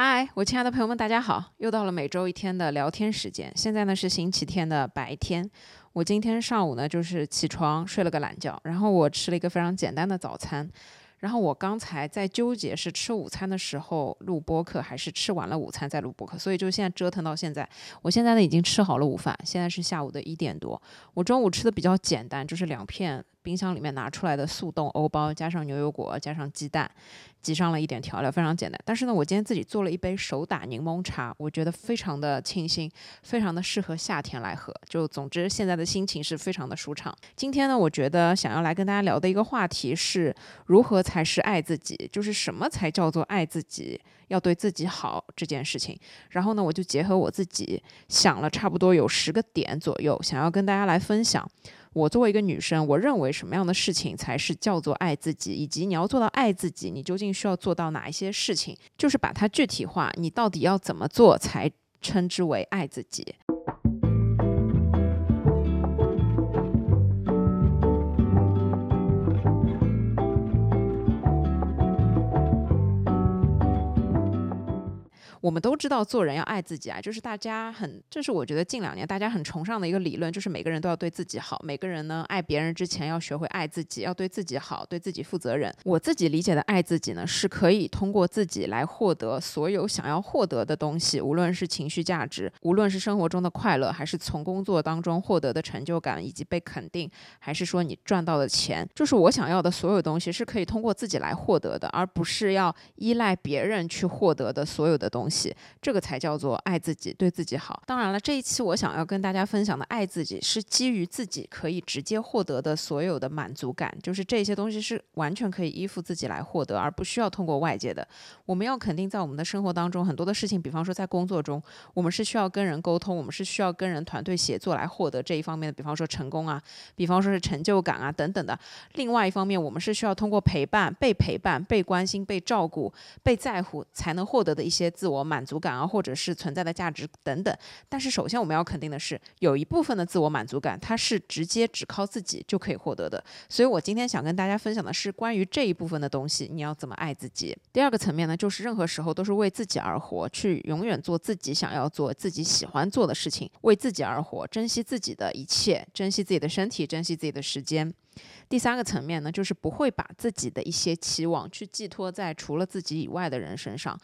嗨，我亲爱的朋友们，大家好！又到了每周一天的聊天时间。现在呢是星期天的白天。我今天上午呢就是起床睡了个懒觉，然后我吃了一个非常简单的早餐。然后我刚才在纠结是吃午餐的时候录播客，还是吃完了午餐再录播客，所以就现在折腾到现在。我现在呢已经吃好了午饭，现在是下午的一点多。我中午吃的比较简单，就是两片。冰箱里面拿出来的速冻欧包，加上牛油果，加上鸡蛋，挤上了一点调料，非常简单。但是呢，我今天自己做了一杯手打柠檬茶，我觉得非常的清新，非常的适合夏天来喝。就总之，现在的心情是非常的舒畅。今天呢，我觉得想要来跟大家聊的一个话题是如何才是爱自己，就是什么才叫做爱自己，要对自己好这件事情。然后呢，我就结合我自己想了差不多有十个点左右，想要跟大家来分享。我作为一个女生，我认为什么样的事情才是叫做爱自己，以及你要做到爱自己，你究竟需要做到哪一些事情？就是把它具体化，你到底要怎么做才称之为爱自己？我们都知道做人要爱自己啊，就是大家很，这是我觉得近两年大家很崇尚的一个理论，就是每个人都要对自己好，每个人呢爱别人之前要学会爱自己，要对自己好，对自己负责任。我自己理解的爱自己呢，是可以通过自己来获得所有想要获得的东西，无论是情绪价值，无论是生活中的快乐，还是从工作当中获得的成就感以及被肯定，还是说你赚到的钱，就是我想要的所有东西是可以通过自己来获得的，而不是要依赖别人去获得的所有的东西。这个才叫做爱自己，对自己好。当然了，这一期我想要跟大家分享的爱自己，是基于自己可以直接获得的所有的满足感，就是这些东西是完全可以依附自己来获得，而不需要通过外界的。我们要肯定在我们的生活当中很多的事情，比方说在工作中，我们是需要跟人沟通，我们是需要跟人团队协作来获得这一方面的，比方说成功啊，比方说是成就感啊等等的。另外一方面，我们是需要通过陪伴、被陪伴、被关心、被照顾、被在乎，才能获得的一些自我。满足感啊，或者是存在的价值等等。但是，首先我们要肯定的是，有一部分的自我满足感，它是直接只靠自己就可以获得的。所以我今天想跟大家分享的是关于这一部分的东西，你要怎么爱自己。第二个层面呢，就是任何时候都是为自己而活，去永远做自己想要做、自己喜欢做的事情，为自己而活，珍惜自己的一切，珍惜自己的身体，珍惜自己的时间。第三个层面呢，就是不会把自己的一些期望去寄托在除了自己以外的人身上。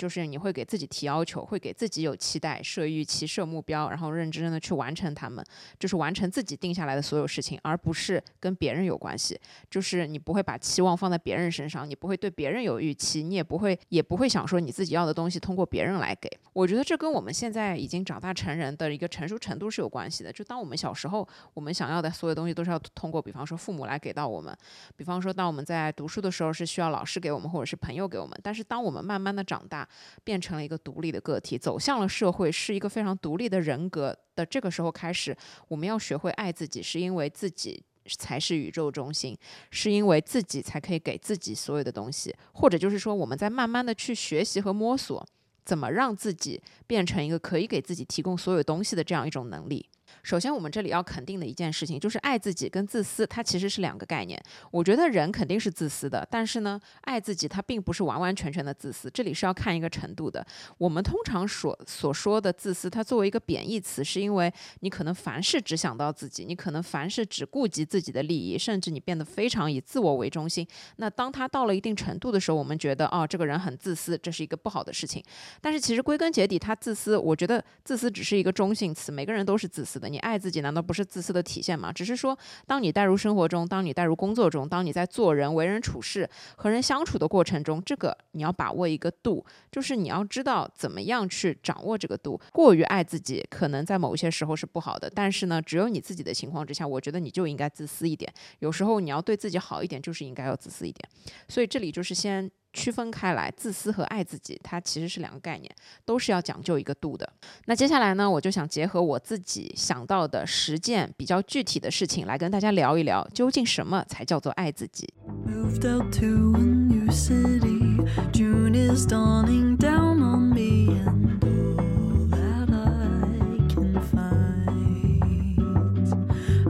就是你会给自己提要求，会给自己有期待，设预期、设目标，然后认真的去完成他们，就是完成自己定下来的所有事情，而不是跟别人有关系。就是你不会把期望放在别人身上，你不会对别人有预期，你也不会也不会想说你自己要的东西通过别人来给。我觉得这跟我们现在已经长大成人的一个成熟程度是有关系的。就当我们小时候，我们想要的所有东西都是要通过，比方说父母来给到我们，比方说当我们在读书的时候是需要老师给我们，或者是朋友给我们。但是当我们慢慢的长大，变成了一个独立的个体，走向了社会，是一个非常独立的人格的这个时候开始，我们要学会爱自己，是因为自己才是宇宙中心，是因为自己才可以给自己所有的东西，或者就是说，我们在慢慢的去学习和摸索，怎么让自己变成一个可以给自己提供所有东西的这样一种能力。首先，我们这里要肯定的一件事情就是爱自己跟自私，它其实是两个概念。我觉得人肯定是自私的，但是呢，爱自己它并不是完完全全的自私，这里是要看一个程度的。我们通常所所说的自私，它作为一个贬义词，是因为你可能凡事只想到自己，你可能凡事只顾及自己的利益，甚至你变得非常以自我为中心。那当他到了一定程度的时候，我们觉得哦，这个人很自私，这是一个不好的事情。但是其实归根结底，他自私，我觉得自私只是一个中性词，每个人都是自私你爱自己难道不是自私的体现吗？只是说，当你带入生活中，当你带入工作中，当你在做人、为人处事、和人相处的过程中，这个你要把握一个度，就是你要知道怎么样去掌握这个度。过于爱自己，可能在某些时候是不好的。但是呢，只有你自己的情况之下，我觉得你就应该自私一点。有时候你要对自己好一点，就是应该要自私一点。所以这里就是先。区分开来，自私和爱自己，它其实是两个概念，都是要讲究一个度的。那接下来呢，我就想结合我自己想到的十件比较具体的事情，来跟大家聊一聊，究竟什么才叫做爱自己。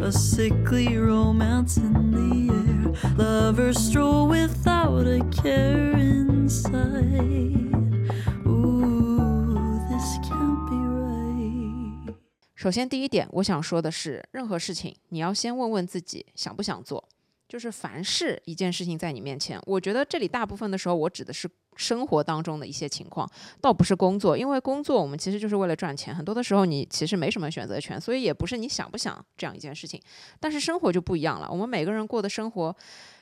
A sickly romance in the air. lovers stroll without a care inside ooh this can't be right 首先第一点我想说的是任何事情你要先问问自己想不想做就是凡是一件事情在你面前，我觉得这里大部分的时候，我指的是生活当中的一些情况，倒不是工作，因为工作我们其实就是为了赚钱，很多的时候你其实没什么选择权，所以也不是你想不想这样一件事情。但是生活就不一样了，我们每个人过的生活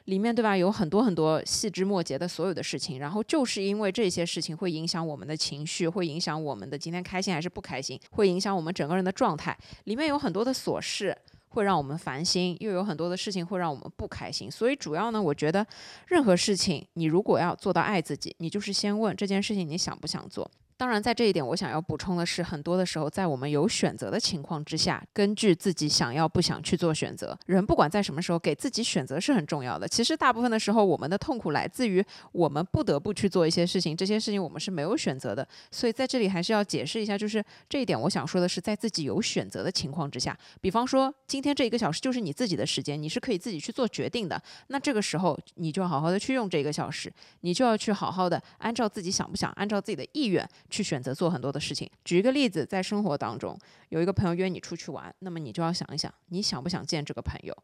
里面，对吧？有很多很多细枝末节的所有的事情，然后就是因为这些事情会影响我们的情绪，会影响我们的今天开心还是不开心，会影响我们整个人的状态，里面有很多的琐事。会让我们烦心，又有很多的事情会让我们不开心，所以主要呢，我觉得任何事情，你如果要做到爱自己，你就是先问这件事情你想不想做。当然，在这一点，我想要补充的是，很多的时候，在我们有选择的情况之下，根据自己想要不想去做选择。人不管在什么时候给自己选择是很重要的。其实大部分的时候，我们的痛苦来自于我们不得不去做一些事情，这些事情我们是没有选择的。所以在这里还是要解释一下，就是这一点，我想说的是，在自己有选择的情况之下，比方说今天这一个小时就是你自己的时间，你是可以自己去做决定的。那这个时候，你就好好的去用这一个小时，你就要去好好的按照自己想不想，按照自己的意愿。去选择做很多的事情。举一个例子，在生活当中，有一个朋友约你出去玩，那么你就要想一想，你想不想见这个朋友？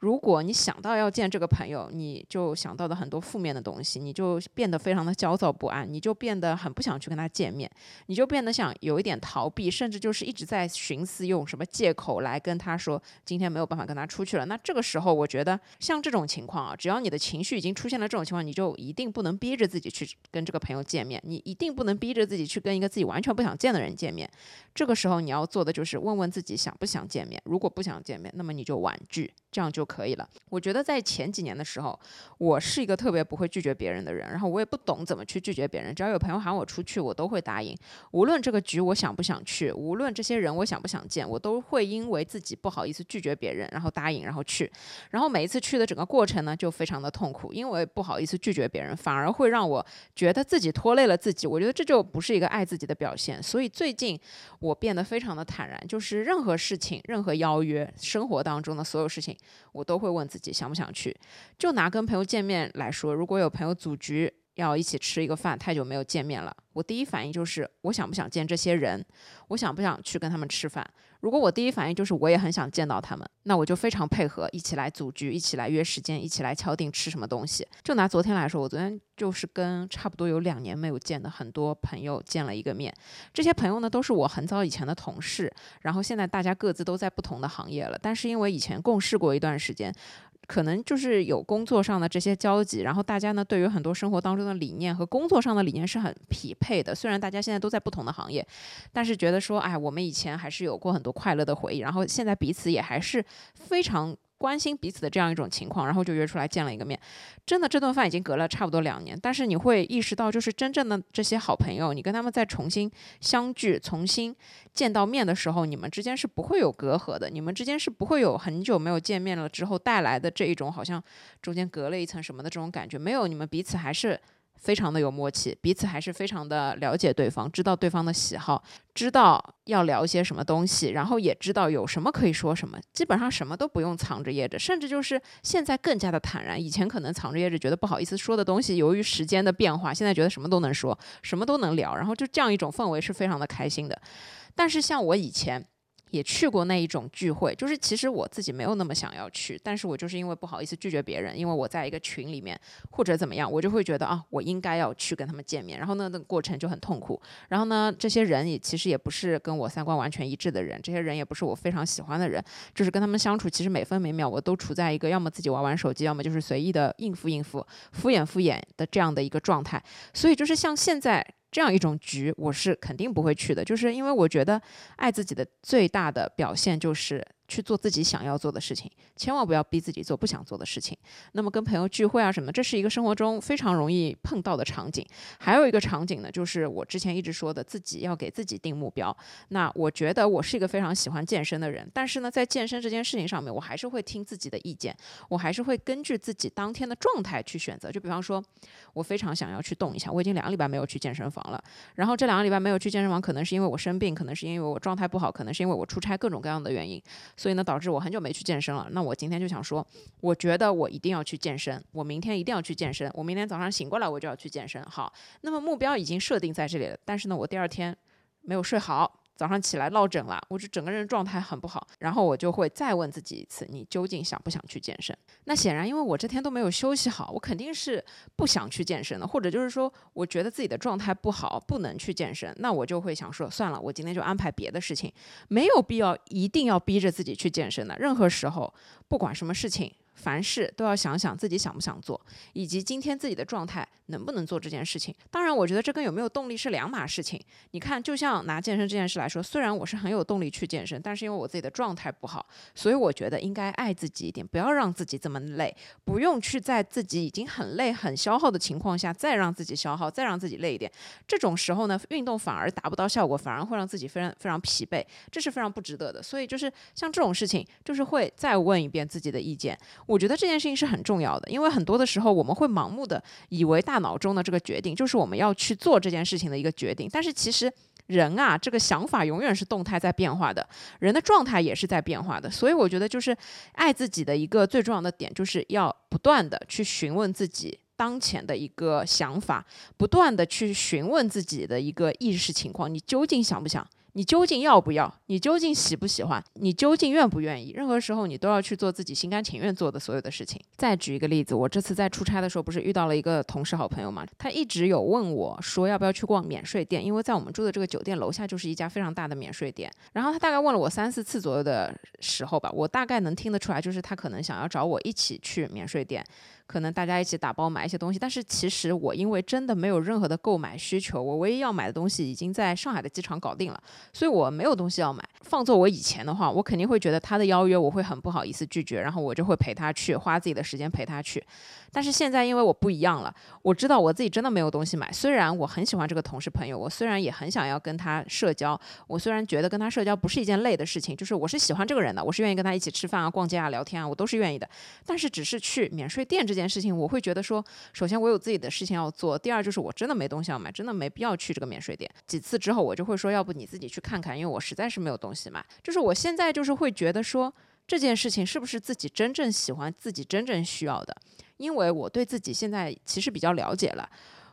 如果你想到要见这个朋友，你就想到的很多负面的东西，你就变得非常的焦躁不安，你就变得很不想去跟他见面，你就变得想有一点逃避，甚至就是一直在寻思用什么借口来跟他说今天没有办法跟他出去了。那这个时候，我觉得像这种情况啊，只要你的情绪已经出现了这种情况，你就一定不能逼着自己去跟这个朋友见面，你一定不能逼着自己去跟一个自己完全不想见的人见面。这个时候你要做的就是问问自己想不想见面，如果不想见面，那么你就婉拒，这样就可以了。我觉得在前几年的时候，我是一个特别不会拒绝别人的人，然后我也不懂怎么去拒绝别人。只要有朋友喊我出去，我都会答应。无论这个局我想不想去，无论这些人我想不想见，我都会因为自己不好意思拒绝别人，然后答应，然后去。然后每一次去的整个过程呢，就非常的痛苦，因为不好意思拒绝别人，反而会让我觉得自己拖累了自己。我觉得这就不是一个爱自己的表现。所以最近。我变得非常的坦然，就是任何事情、任何邀约、生活当中的所有事情，我都会问自己想不想去。就拿跟朋友见面来说，如果有朋友组局要一起吃一个饭，太久没有见面了，我第一反应就是我想不想见这些人，我想不想去跟他们吃饭。如果我第一反应就是我也很想见到他们，那我就非常配合，一起来组局，一起来约时间，一起来敲定吃什么东西。就拿昨天来说，我昨天就是跟差不多有两年没有见的很多朋友见了一个面。这些朋友呢，都是我很早以前的同事，然后现在大家各自都在不同的行业了，但是因为以前共事过一段时间。可能就是有工作上的这些交集，然后大家呢对于很多生活当中的理念和工作上的理念是很匹配的。虽然大家现在都在不同的行业，但是觉得说，哎，我们以前还是有过很多快乐的回忆，然后现在彼此也还是非常。关心彼此的这样一种情况，然后就约出来见了一个面。真的，这顿饭已经隔了差不多两年，但是你会意识到，就是真正的这些好朋友，你跟他们再重新相聚、重新见到面的时候，你们之间是不会有隔阂的，你们之间是不会有很久没有见面了之后带来的这一种好像中间隔了一层什么的这种感觉，没有，你们彼此还是。非常的有默契，彼此还是非常的了解对方，知道对方的喜好，知道要聊些什么东西，然后也知道有什么可以说什么，基本上什么都不用藏着掖着，甚至就是现在更加的坦然。以前可能藏着掖着，觉得不好意思说的东西，由于时间的变化，现在觉得什么都能说，什么都能聊，然后就这样一种氛围是非常的开心的。但是像我以前。也去过那一种聚会，就是其实我自己没有那么想要去，但是我就是因为不好意思拒绝别人，因为我在一个群里面或者怎么样，我就会觉得啊，我应该要去跟他们见面，然后呢，那个过程就很痛苦。然后呢，这些人也其实也不是跟我三观完全一致的人，这些人也不是我非常喜欢的人，就是跟他们相处，其实每分每秒我都处在一个要么自己玩玩手机，要么就是随意的应付应付、敷衍敷衍的这样的一个状态。所以就是像现在。这样一种局，我是肯定不会去的，就是因为我觉得爱自己的最大的表现就是。去做自己想要做的事情，千万不要逼自己做不想做的事情。那么跟朋友聚会啊什么，这是一个生活中非常容易碰到的场景。还有一个场景呢，就是我之前一直说的，自己要给自己定目标。那我觉得我是一个非常喜欢健身的人，但是呢，在健身这件事情上面，我还是会听自己的意见，我还是会根据自己当天的状态去选择。就比方说，我非常想要去动一下，我已经两个礼拜没有去健身房了。然后这两个礼拜没有去健身房，可能是因为我生病，可能是因为我状态不好，可能是因为我出差，各种各样的原因。所以呢，导致我很久没去健身了。那我今天就想说，我觉得我一定要去健身，我明天一定要去健身。我明天早上醒过来，我就要去健身。好，那么目标已经设定在这里了。但是呢，我第二天没有睡好。早上起来落枕了，我就整个人状态很不好，然后我就会再问自己一次，你究竟想不想去健身？那显然，因为我这天都没有休息好，我肯定是不想去健身的，或者就是说，我觉得自己的状态不好，不能去健身，那我就会想说，算了，我今天就安排别的事情，没有必要一定要逼着自己去健身的。任何时候，不管什么事情。凡事都要想想自己想不想做，以及今天自己的状态能不能做这件事情。当然，我觉得这跟有没有动力是两码事情。你看，就像拿健身这件事来说，虽然我是很有动力去健身，但是因为我自己的状态不好，所以我觉得应该爱自己一点，不要让自己这么累，不用去在自己已经很累、很消耗的情况下再让自己消耗，再让自己累一点。这种时候呢，运动反而达不到效果，反而会让自己非常非常疲惫，这是非常不值得的。所以就是像这种事情，就是会再问一遍自己的意见。我觉得这件事情是很重要的，因为很多的时候我们会盲目的以为大脑中的这个决定就是我们要去做这件事情的一个决定，但是其实人啊，这个想法永远是动态在变化的，人的状态也是在变化的，所以我觉得就是爱自己的一个最重要的点，就是要不断的去询问自己当前的一个想法，不断的去询问自己的一个意识情况，你究竟想不想？你究竟要不要？你究竟喜不喜欢？你究竟愿不愿意？任何时候你都要去做自己心甘情愿做的所有的事情。再举一个例子，我这次在出差的时候，不是遇到了一个同事好朋友嘛？他一直有问我说要不要去逛免税店，因为在我们住的这个酒店楼下就是一家非常大的免税店。然后他大概问了我三四次左右的时候吧，我大概能听得出来，就是他可能想要找我一起去免税店。可能大家一起打包买一些东西，但是其实我因为真的没有任何的购买需求，我唯一要买的东西已经在上海的机场搞定了，所以我没有东西要买。放作我以前的话，我肯定会觉得他的邀约我会很不好意思拒绝，然后我就会陪他去，花自己的时间陪他去。但是现在因为我不一样了，我知道我自己真的没有东西买。虽然我很喜欢这个同事朋友，我虽然也很想要跟他社交，我虽然觉得跟他社交不是一件累的事情，就是我是喜欢这个人的，我是愿意跟他一起吃饭啊、逛街啊、聊天啊，我都是愿意的。但是只是去免税店这件事情，我会觉得说，首先我有自己的事情要做，第二就是我真的没东西要买，真的没必要去这个免税店。几次之后，我就会说，要不你自己去看看，因为我实在是没有东西买。就是我现在就是会觉得说，这件事情是不是自己真正喜欢、自己真正需要的？因为我对自己现在其实比较了解了。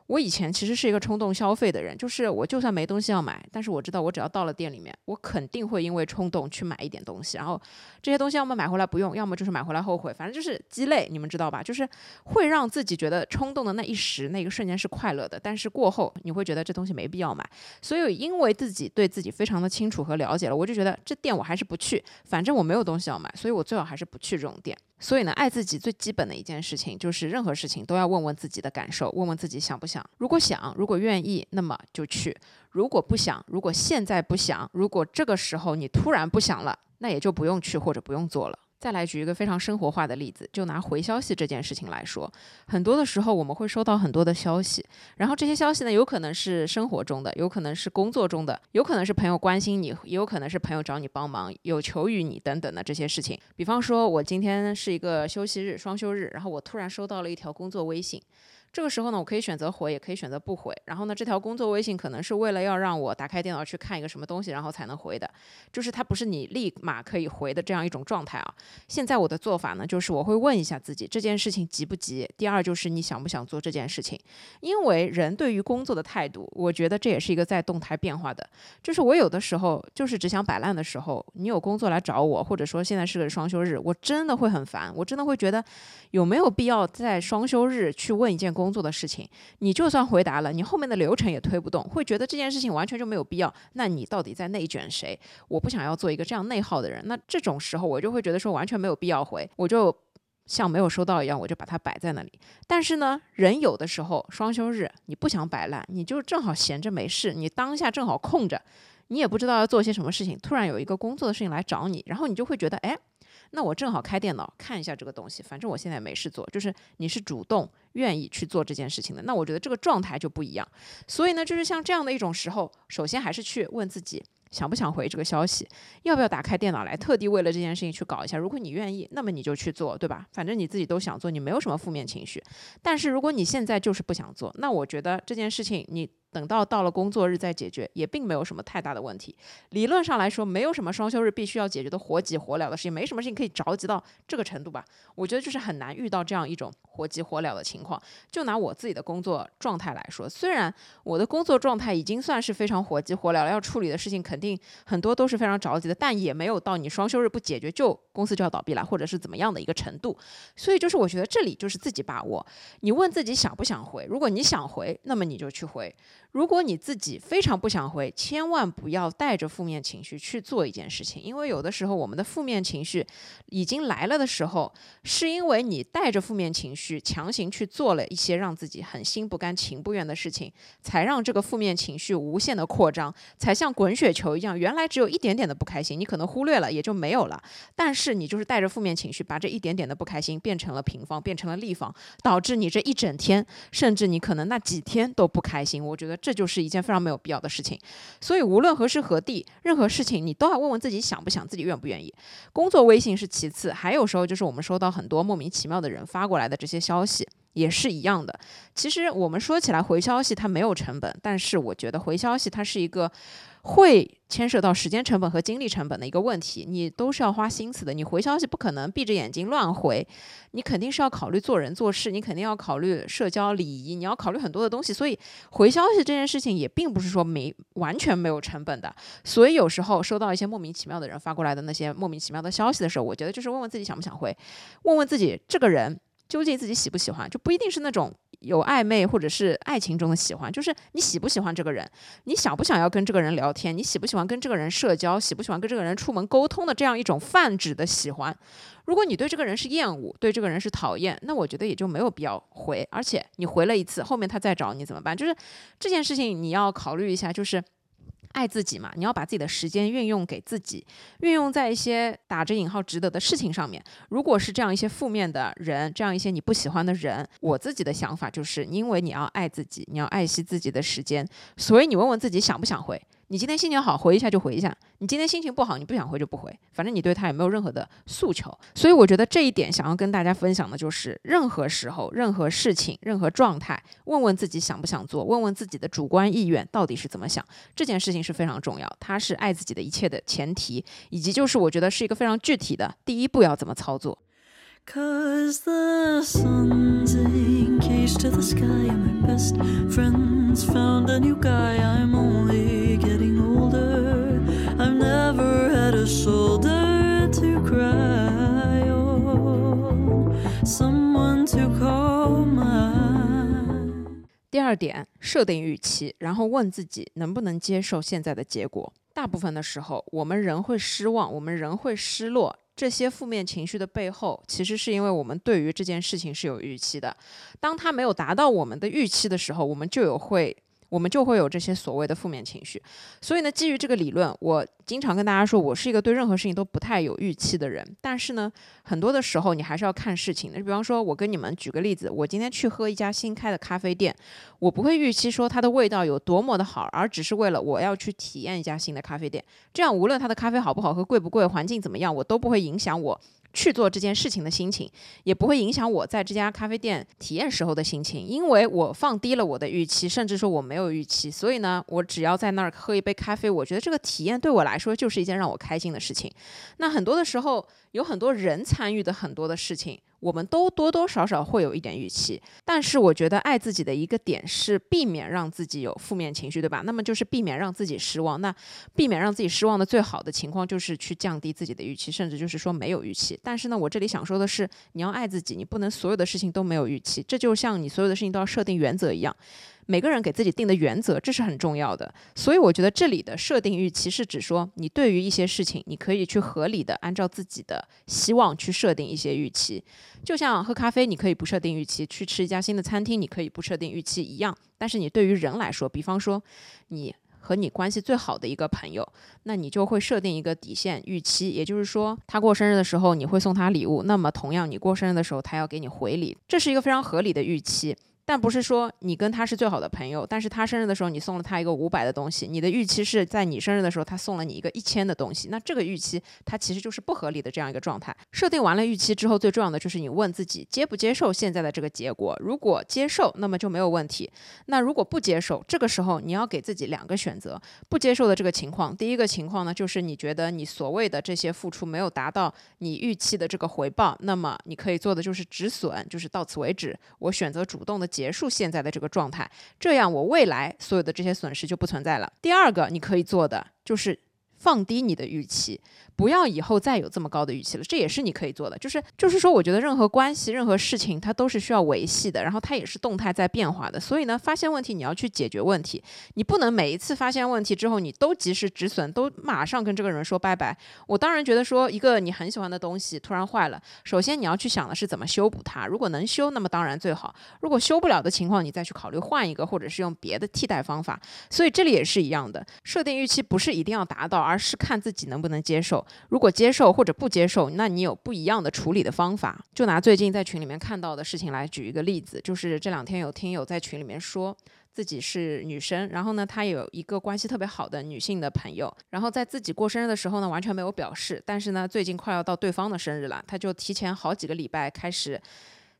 我以前其实是一个冲动消费的人，就是我就算没东西要买，但是我知道我只要到了店里面，我肯定会因为冲动去买一点东西，然后这些东西要么买回来不用，要么就是买回来后悔，反正就是鸡肋，你们知道吧？就是会让自己觉得冲动的那一时那个瞬间是快乐的，但是过后你会觉得这东西没必要买。所以因为自己对自己非常的清楚和了解了，我就觉得这店我还是不去，反正我没有东西要买，所以我最好还是不去这种店。所以呢，爱自己最基本的一件事情就是任何事情都要问问自己的感受，问问自己想不想。如果想，如果愿意，那么就去；如果不想，如果现在不想，如果这个时候你突然不想了，那也就不用去或者不用做了。再来举一个非常生活化的例子，就拿回消息这件事情来说，很多的时候我们会收到很多的消息，然后这些消息呢，有可能是生活中的，有可能是工作中的，有可能是朋友关心你，也有可能是朋友找你帮忙，有求于你等等的这些事情。比方说，我今天是一个休息日，双休日，然后我突然收到了一条工作微信。这个时候呢，我可以选择回，也可以选择不回。然后呢，这条工作微信可能是为了要让我打开电脑去看一个什么东西，然后才能回的，就是它不是你立马可以回的这样一种状态啊。现在我的做法呢，就是我会问一下自己这件事情急不急。第二就是你想不想做这件事情，因为人对于工作的态度，我觉得这也是一个在动态变化的。就是我有的时候就是只想摆烂的时候，你有工作来找我，或者说现在是个双休日，我真的会很烦，我真的会觉得有没有必要在双休日去问一件工。工作的事情，你就算回答了，你后面的流程也推不动，会觉得这件事情完全就没有必要。那你到底在内卷谁？我不想要做一个这样内耗的人。那这种时候，我就会觉得说完全没有必要回，我就像没有收到一样，我就把它摆在那里。但是呢，人有的时候双休日你不想摆烂，你就正好闲着没事，你当下正好空着，你也不知道要做些什么事情，突然有一个工作的事情来找你，然后你就会觉得，哎。那我正好开电脑看一下这个东西，反正我现在没事做，就是你是主动愿意去做这件事情的，那我觉得这个状态就不一样。所以呢，就是像这样的一种时候，首先还是去问自己想不想回这个消息，要不要打开电脑来特地为了这件事情去搞一下。如果你愿意，那么你就去做，对吧？反正你自己都想做，你没有什么负面情绪。但是如果你现在就是不想做，那我觉得这件事情你。等到到了工作日再解决，也并没有什么太大的问题。理论上来说，没有什么双休日必须要解决的活急活了的事情，没什么事情可以着急到这个程度吧？我觉得就是很难遇到这样一种活急活了的情况。就拿我自己的工作状态来说，虽然我的工作状态已经算是非常活急活了，要处理的事情肯定很多都是非常着急的，但也没有到你双休日不解决就公司就要倒闭了，或者是怎么样的一个程度。所以就是我觉得这里就是自己把握。你问自己想不想回？如果你想回，那么你就去回。如果你自己非常不想回，千万不要带着负面情绪去做一件事情，因为有的时候我们的负面情绪已经来了的时候，是因为你带着负面情绪强行去做了一些让自己很心不甘情不愿的事情，才让这个负面情绪无限的扩张，才像滚雪球一样，原来只有一点点的不开心，你可能忽略了也就没有了，但是你就是带着负面情绪，把这一点点的不开心变成了平方，变成了立方，导致你这一整天，甚至你可能那几天都不开心。我觉得。这就是一件非常没有必要的事情，所以无论何时何地，任何事情你都要问问自己想不想，自己愿不愿意。工作微信是其次，还有时候就是我们收到很多莫名其妙的人发过来的这些消息，也是一样的。其实我们说起来回消息它没有成本，但是我觉得回消息它是一个。会牵涉到时间成本和精力成本的一个问题，你都是要花心思的。你回消息不可能闭着眼睛乱回，你肯定是要考虑做人做事，你肯定要考虑社交礼仪，你要考虑很多的东西。所以回消息这件事情也并不是说没完全没有成本的。所以有时候收到一些莫名其妙的人发过来的那些莫名其妙的消息的时候，我觉得就是问问自己想不想回，问问自己这个人。究竟自己喜不喜欢，就不一定是那种有暧昧或者是爱情中的喜欢，就是你喜不喜欢这个人，你想不想要跟这个人聊天，你喜不喜欢跟这个人社交，喜不喜欢跟这个人出门沟通的这样一种泛指的喜欢。如果你对这个人是厌恶，对这个人是讨厌，那我觉得也就没有必要回。而且你回了一次，后面他再找你怎么办？就是这件事情你要考虑一下，就是。爱自己嘛，你要把自己的时间运用给自己，运用在一些打着引号值得的事情上面。如果是这样一些负面的人，这样一些你不喜欢的人，我自己的想法就是，因为你要爱自己，你要爱惜自己的时间，所以你问问自己想不想回。你今天心情好，回一下就回一下；你今天心情不好，你不想回就不回。反正你对他也没有任何的诉求，所以我觉得这一点想要跟大家分享的就是：任何时候、任何事情、任何状态，问问自己想不想做，问问自己的主观意愿到底是怎么想。这件事情是非常重要，它是爱自己的一切的前提，以及就是我觉得是一个非常具体的第一步要怎么操作。Cause the sun's engaged to the sky, shoulder to cry on, someone to call mine. 第二点，设定预期，然后问自己能不能接受现在的结果。大部分的时候，我们人会失望，我们人会失落。这些负面情绪的背后，其实是因为我们对于这件事情是有预期的。当他没有达到我们的预期的时候，我们就有会。我们就会有这些所谓的负面情绪，所以呢，基于这个理论，我经常跟大家说，我是一个对任何事情都不太有预期的人。但是呢，很多的时候你还是要看事情的。比方说，我跟你们举个例子，我今天去喝一家新开的咖啡店，我不会预期说它的味道有多么的好，而只是为了我要去体验一家新的咖啡店。这样，无论它的咖啡好不好喝、贵不贵、环境怎么样，我都不会影响我。去做这件事情的心情，也不会影响我在这家咖啡店体验时候的心情，因为我放低了我的预期，甚至说我没有预期，所以呢，我只要在那儿喝一杯咖啡，我觉得这个体验对我来说就是一件让我开心的事情。那很多的时候，有很多人参与的很多的事情。我们都多多少少会有一点预期，但是我觉得爱自己的一个点是避免让自己有负面情绪，对吧？那么就是避免让自己失望。那避免让自己失望的最好的情况就是去降低自己的预期，甚至就是说没有预期。但是呢，我这里想说的是，你要爱自己，你不能所有的事情都没有预期。这就像你所有的事情都要设定原则一样。每个人给自己定的原则，这是很重要的。所以我觉得这里的设定预期是指说，你对于一些事情，你可以去合理的按照自己的希望去设定一些预期。就像喝咖啡，你可以不设定预期；去吃一家新的餐厅，你可以不设定预期一样。但是你对于人来说，比方说你和你关系最好的一个朋友，那你就会设定一个底线预期，也就是说，他过生日的时候你会送他礼物，那么同样你过生日的时候他要给你回礼，这是一个非常合理的预期。但不是说你跟他是最好的朋友，但是他生日的时候你送了他一个五百的东西，你的预期是在你生日的时候他送了你一个一千的东西，那这个预期它其实就是不合理的这样一个状态。设定完了预期之后，最重要的就是你问自己接不接受现在的这个结果。如果接受，那么就没有问题；那如果不接受，这个时候你要给自己两个选择。不接受的这个情况，第一个情况呢，就是你觉得你所谓的这些付出没有达到你预期的这个回报，那么你可以做的就是止损，就是到此为止。我选择主动的。结束现在的这个状态，这样我未来所有的这些损失就不存在了。第二个，你可以做的就是放低你的预期。不要以后再有这么高的预期了，这也是你可以做的。就是就是说，我觉得任何关系、任何事情，它都是需要维系的，然后它也是动态在变化的。所以呢，发现问题你要去解决问题，你不能每一次发现问题之后，你都及时止损，都马上跟这个人说拜拜。我当然觉得说，一个你很喜欢的东西突然坏了，首先你要去想的是怎么修补它。如果能修，那么当然最好；如果修不了的情况，你再去考虑换一个，或者是用别的替代方法。所以这里也是一样的，设定预期不是一定要达到，而是看自己能不能接受。如果接受或者不接受，那你有不一样的处理的方法。就拿最近在群里面看到的事情来举一个例子，就是这两天有听友在群里面说自己是女生，然后呢，她有一个关系特别好的女性的朋友，然后在自己过生日的时候呢，完全没有表示，但是呢，最近快要到对方的生日了，她就提前好几个礼拜开始。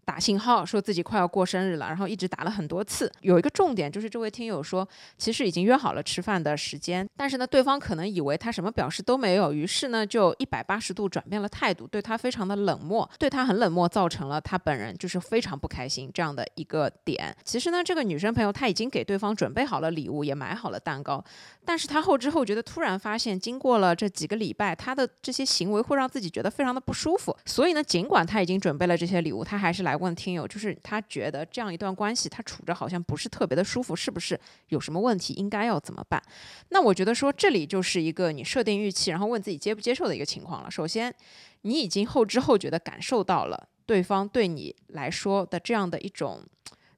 打信号说自己快要过生日了，然后一直打了很多次。有一个重点就是这位听友说，其实已经约好了吃饭的时间，但是呢，对方可能以为他什么表示都没有，于是呢就一百八十度转变了态度，对他非常的冷漠，对他很冷漠，造成了他本人就是非常不开心这样的一个点。其实呢，这个女生朋友她已经给对方准备好了礼物，也买好了蛋糕，但是她后知后觉的突然发现，经过了这几个礼拜，她的这些行为会让自己觉得非常的不舒服。所以呢，尽管她已经准备了这些礼物，她还是来。问听友，就是他觉得这样一段关系，他处着好像不是特别的舒服，是不是有什么问题？应该要怎么办？那我觉得说这里就是一个你设定预期，然后问自己接不接受的一个情况了。首先，你已经后知后觉的感受到了对方对你来说的这样的一种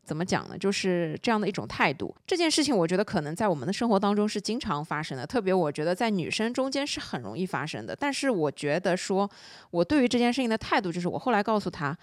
怎么讲呢？就是这样的一种态度。这件事情，我觉得可能在我们的生活当中是经常发生的，特别我觉得在女生中间是很容易发生的。但是我觉得说，我对于这件事情的态度，就是我后来告诉他。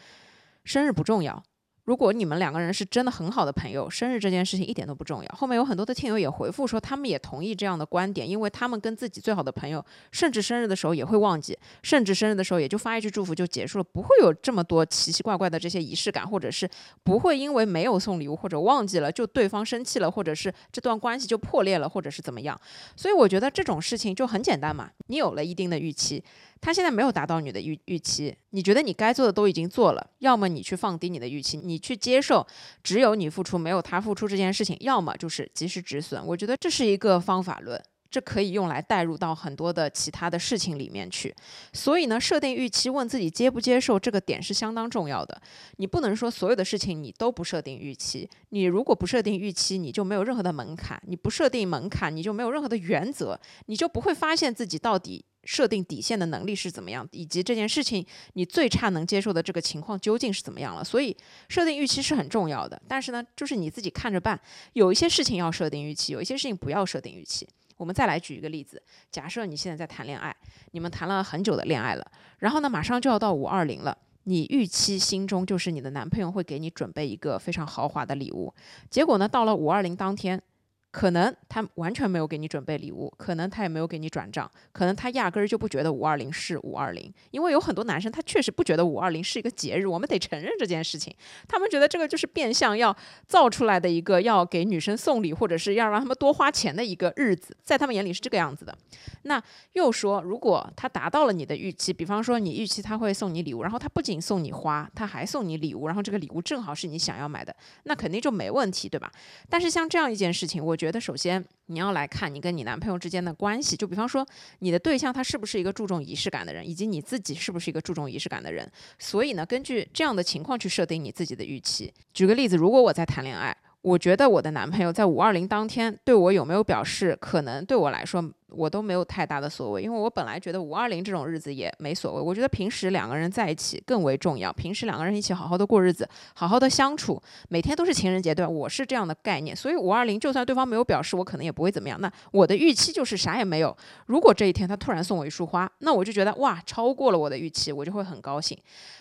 生日不重要。如果你们两个人是真的很好的朋友，生日这件事情一点都不重要。后面有很多的听友也回复说，他们也同意这样的观点，因为他们跟自己最好的朋友，甚至生日的时候也会忘记，甚至生日的时候也就发一句祝福就结束了，不会有这么多奇奇怪怪的这些仪式感，或者是不会因为没有送礼物或者忘记了就对方生气了，或者是这段关系就破裂了，或者是怎么样。所以我觉得这种事情就很简单嘛，你有了一定的预期。他现在没有达到你的预预期，你觉得你该做的都已经做了，要么你去放低你的预期，你去接受只有你付出没有他付出这件事情，要么就是及时止损。我觉得这是一个方法论，这可以用来带入到很多的其他的事情里面去。所以呢，设定预期，问自己接不接受这个点是相当重要的。你不能说所有的事情你都不设定预期，你如果不设定预期，你就没有任何的门槛；你不设定门槛，你就没有任何的原则，你就不会发现自己到底。设定底线的能力是怎么样，以及这件事情你最差能接受的这个情况究竟是怎么样了？所以设定预期是很重要的，但是呢，就是你自己看着办。有一些事情要设定预期，有一些事情不要设定预期。我们再来举一个例子，假设你现在在谈恋爱，你们谈了很久的恋爱了，然后呢，马上就要到五二零了，你预期心中就是你的男朋友会给你准备一个非常豪华的礼物，结果呢，到了五二零当天。可能他完全没有给你准备礼物，可能他也没有给你转账，可能他压根儿就不觉得五二零是五二零，因为有很多男生他确实不觉得五二零是一个节日，我们得承认这件事情，他们觉得这个就是变相要造出来的一个要给女生送礼或者是要让他们多花钱的一个日子，在他们眼里是这个样子的。那又说，如果他达到了你的预期，比方说你预期他会送你礼物，然后他不仅送你花，他还送你礼物，然后这个礼物正好是你想要买的，那肯定就没问题，对吧？但是像这样一件事情，我觉觉得首先你要来看你跟你男朋友之间的关系，就比方说你的对象他是不是一个注重仪式感的人，以及你自己是不是一个注重仪式感的人。所以呢，根据这样的情况去设定你自己的预期。举个例子，如果我在谈恋爱。我觉得我的男朋友在五二零当天对我有没有表示，可能对我来说我都没有太大的所谓，因为我本来觉得五二零这种日子也没所谓。我觉得平时两个人在一起更为重要，平时两个人一起好好的过日子，好好的相处，每天都是情人节，对吧？我是这样的概念，所以五二零就算对方没有表示，我可能也不会怎么样。那我的预期就是啥也没有。如果这一天他突然送我一束花，那我就觉得哇，超过了我的预期，我就会很高兴。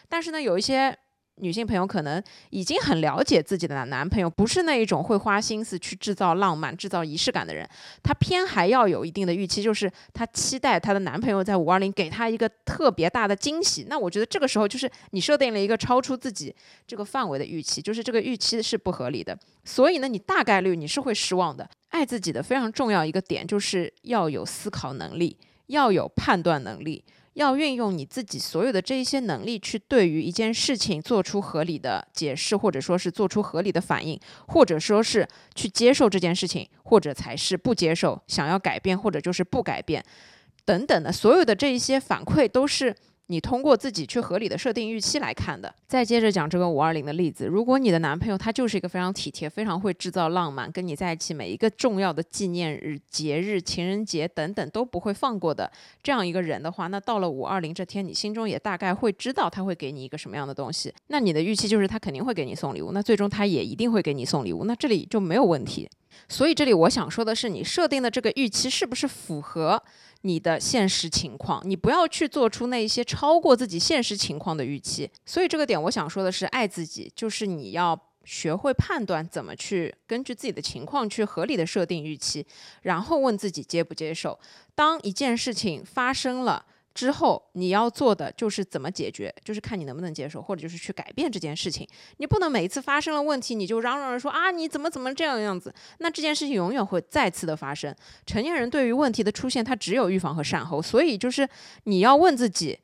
但是呢，有一些。女性朋友可能已经很了解自己的男朋友，不是那一种会花心思去制造浪漫、制造仪式感的人，她偏还要有一定的预期，就是她期待她的男朋友在五二零给她一个特别大的惊喜。那我觉得这个时候就是你设定了一个超出自己这个范围的预期，就是这个预期是不合理的。所以呢，你大概率你是会失望的。爱自己的非常重要一个点就是要有思考能力，要有判断能力。要运用你自己所有的这一些能力，去对于一件事情做出合理的解释，或者说是做出合理的反应，或者说是去接受这件事情，或者才是不接受，想要改变，或者就是不改变，等等的，所有的这一些反馈都是。你通过自己去合理的设定预期来看的。再接着讲这个五二零的例子，如果你的男朋友他就是一个非常体贴、非常会制造浪漫，跟你在一起每一个重要的纪念日、节日、情人节等等都不会放过的这样一个人的话，那到了五二零这天，你心中也大概会知道他会给你一个什么样的东西。那你的预期就是他肯定会给你送礼物，那最终他也一定会给你送礼物，那这里就没有问题。所以这里我想说的是，你设定的这个预期是不是符合？你的现实情况，你不要去做出那一些超过自己现实情况的预期。所以这个点，我想说的是，爱自己就是你要学会判断怎么去根据自己的情况去合理的设定预期，然后问自己接不接受。当一件事情发生了。之后你要做的就是怎么解决，就是看你能不能接受，或者就是去改变这件事情。你不能每一次发生了问题，你就嚷嚷着说啊，你怎么怎么这样样子？那这件事情永远会再次的发生。成年人对于问题的出现，他只有预防和善后。所以就是你要问自己，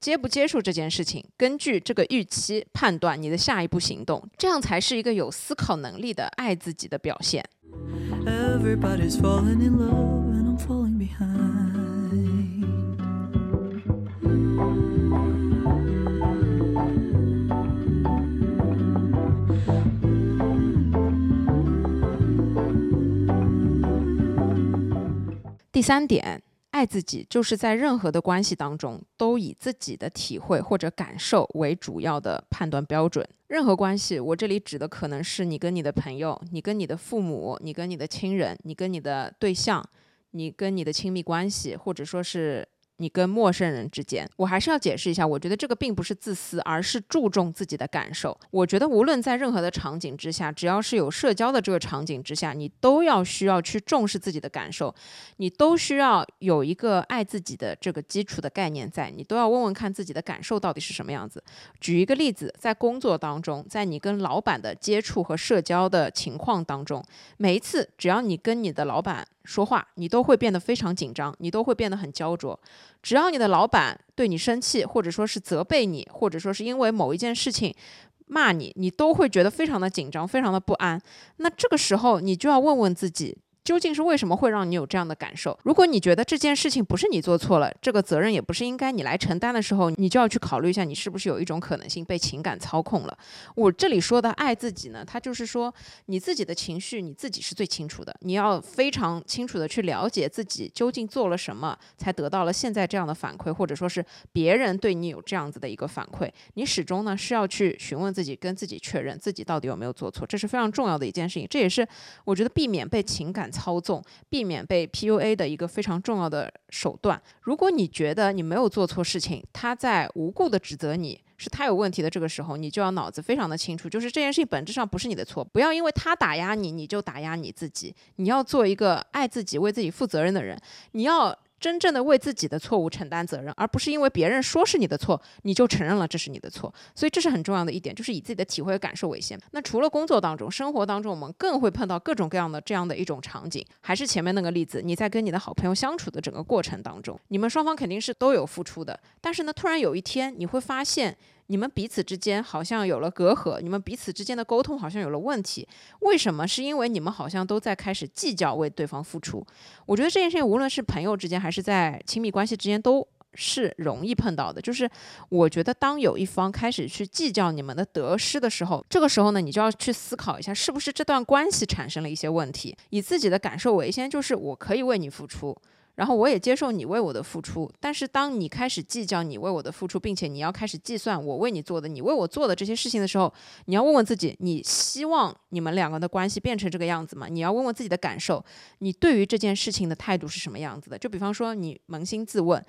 接不接受这件事情，根据这个预期判断你的下一步行动，这样才是一个有思考能力的爱自己的表现。第三点，爱自己就是在任何的关系当中，都以自己的体会或者感受为主要的判断标准。任何关系，我这里指的可能是你跟你的朋友，你跟你的父母，你跟你的亲人，你跟你的对象，你跟你的亲密关系，或者说是。你跟陌生人之间，我还是要解释一下，我觉得这个并不是自私，而是注重自己的感受。我觉得无论在任何的场景之下，只要是有社交的这个场景之下，你都要需要去重视自己的感受，你都需要有一个爱自己的这个基础的概念在，你都要问问看自己的感受到底是什么样子。举一个例子，在工作当中，在你跟老板的接触和社交的情况当中，每一次只要你跟你的老板。说话，你都会变得非常紧张，你都会变得很焦灼。只要你的老板对你生气，或者说是责备你，或者说是因为某一件事情骂你，你都会觉得非常的紧张，非常的不安。那这个时候，你就要问问自己。究竟是为什么会让你有这样的感受？如果你觉得这件事情不是你做错了，这个责任也不是应该你来承担的时候，你就要去考虑一下，你是不是有一种可能性被情感操控了。我这里说的爱自己呢，它就是说你自己的情绪你自己是最清楚的，你要非常清楚的去了解自己究竟做了什么，才得到了现在这样的反馈，或者说是别人对你有这样子的一个反馈。你始终呢是要去询问自己，跟自己确认自己到底有没有做错，这是非常重要的一件事情。这也是我觉得避免被情感。操纵，避免被 PUA 的一个非常重要的手段。如果你觉得你没有做错事情，他在无故的指责你是他有问题的，这个时候你就要脑子非常的清楚，就是这件事情本质上不是你的错，不要因为他打压你，你就打压你自己。你要做一个爱自己、为自己负责任的人，你要。真正的为自己的错误承担责任，而不是因为别人说是你的错，你就承认了这是你的错。所以这是很重要的一点，就是以自己的体会和感受为先。那除了工作当中，生活当中我们更会碰到各种各样的这样的一种场景。还是前面那个例子，你在跟你的好朋友相处的整个过程当中，你们双方肯定是都有付出的。但是呢，突然有一天你会发现。你们彼此之间好像有了隔阂，你们彼此之间的沟通好像有了问题。为什么？是因为你们好像都在开始计较为对方付出。我觉得这件事情无论是朋友之间还是在亲密关系之间都是容易碰到的。就是我觉得当有一方开始去计较你们的得失的时候，这个时候呢，你就要去思考一下，是不是这段关系产生了一些问题。以自己的感受为先，就是我可以为你付出。然后我也接受你为我的付出，但是当你开始计较你为我的付出，并且你要开始计算我为你做的、你为我做的这些事情的时候，你要问问自己：你希望你们两个的关系变成这个样子吗？你要问问自己的感受，你对于这件事情的态度是什么样子的？就比方说，你扪心自问。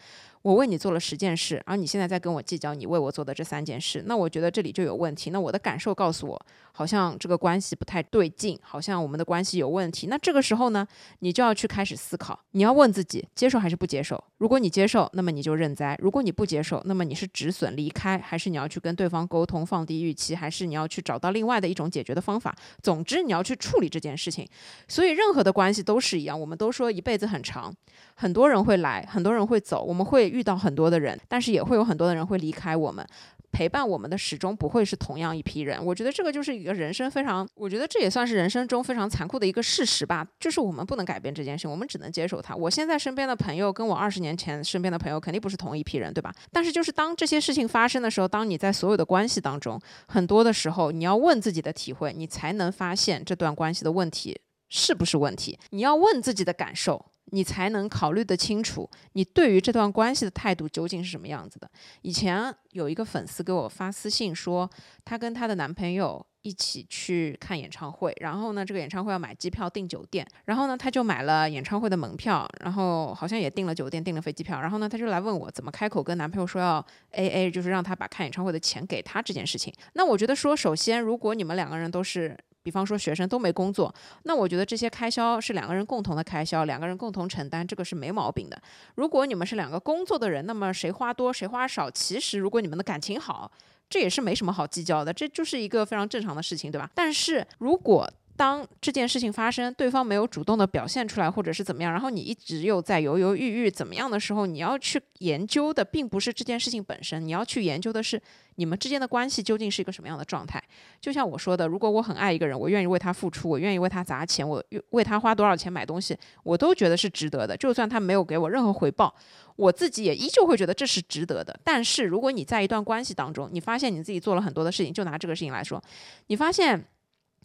我为你做了十件事，而你现在在跟我计较你为我做的这三件事，那我觉得这里就有问题。那我的感受告诉我，好像这个关系不太对劲，好像我们的关系有问题。那这个时候呢，你就要去开始思考，你要问自己，接受还是不接受？如果你接受，那么你就认栽；如果你不接受，那么你是止损离开，还是你要去跟对方沟通，放低预期，还是你要去找到另外的一种解决的方法？总之，你要去处理这件事情。所以，任何的关系都是一样。我们都说一辈子很长，很多人会来，很多人会走，我们会遇到很多的人，但是也会有很多的人会离开我们。陪伴我们的始终不会是同样一批人。我觉得这个就是一个人生非常，我觉得这也算是人生中非常残酷的一个事实吧。就是我们不能改变这件事，我们只能接受它。我现在身边的朋友跟我二十年前身边的朋友肯定不是同一批人，对吧？但是就是当这些事情发生的时候，当你在所有的关系当中，很多的时候你要问自己的体会，你才能发现这段关系的问题。是不是问题？你要问自己的感受，你才能考虑得清楚，你对于这段关系的态度究竟是什么样子的。以前有一个粉丝给我发私信说，她跟她的男朋友一起去看演唱会，然后呢，这个演唱会要买机票订酒店，然后呢，她就买了演唱会的门票，然后好像也订了酒店，订了飞机票，然后呢，她就来问我怎么开口跟男朋友说要 A A，就是让他把看演唱会的钱给她这件事情。那我觉得说，首先，如果你们两个人都是。比方说学生都没工作，那我觉得这些开销是两个人共同的开销，两个人共同承担，这个是没毛病的。如果你们是两个工作的人，那么谁花多谁花少，其实如果你们的感情好，这也是没什么好计较的，这就是一个非常正常的事情，对吧？但是如果当这件事情发生，对方没有主动的表现出来，或者是怎么样，然后你一直又在犹犹豫豫怎么样的时候，你要去研究的并不是这件事情本身，你要去研究的是你们之间的关系究竟是一个什么样的状态。就像我说的，如果我很爱一个人，我愿意为他付出，我愿意为他砸钱，我为他花多少钱买东西，我都觉得是值得的。就算他没有给我任何回报，我自己也依旧会觉得这是值得的。但是如果你在一段关系当中，你发现你自己做了很多的事情，就拿这个事情来说，你发现。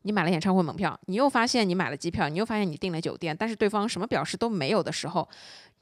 你买了演唱会门票，你又发现你买了机票，你又发现你订了酒店，但是对方什么表示都没有的时候，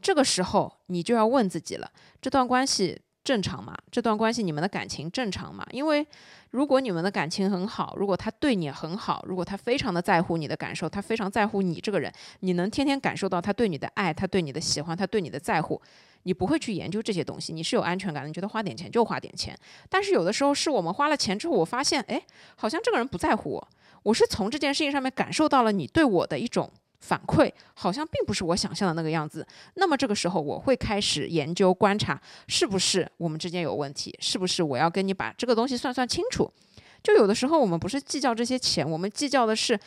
这个时候你就要问自己了：这段关系正常吗？这段关系你们的感情正常吗？因为如果你们的感情很好，如果他对你很好，如果他非常的在乎你的感受，他非常在乎你这个人，你能天天感受到他对你的爱，他对你的喜欢，他对你的在乎，你不会去研究这些东西，你是有安全感的，你觉得花点钱就花点钱。但是有的时候是我们花了钱之后，我发现，哎，好像这个人不在乎我。我是从这件事情上面感受到了你对我的一种反馈，好像并不是我想象的那个样子。那么这个时候，我会开始研究观察，是不是我们之间有问题？是不是我要跟你把这个东西算算清楚？就有的时候，我们不是计较这些钱，我们计较的是。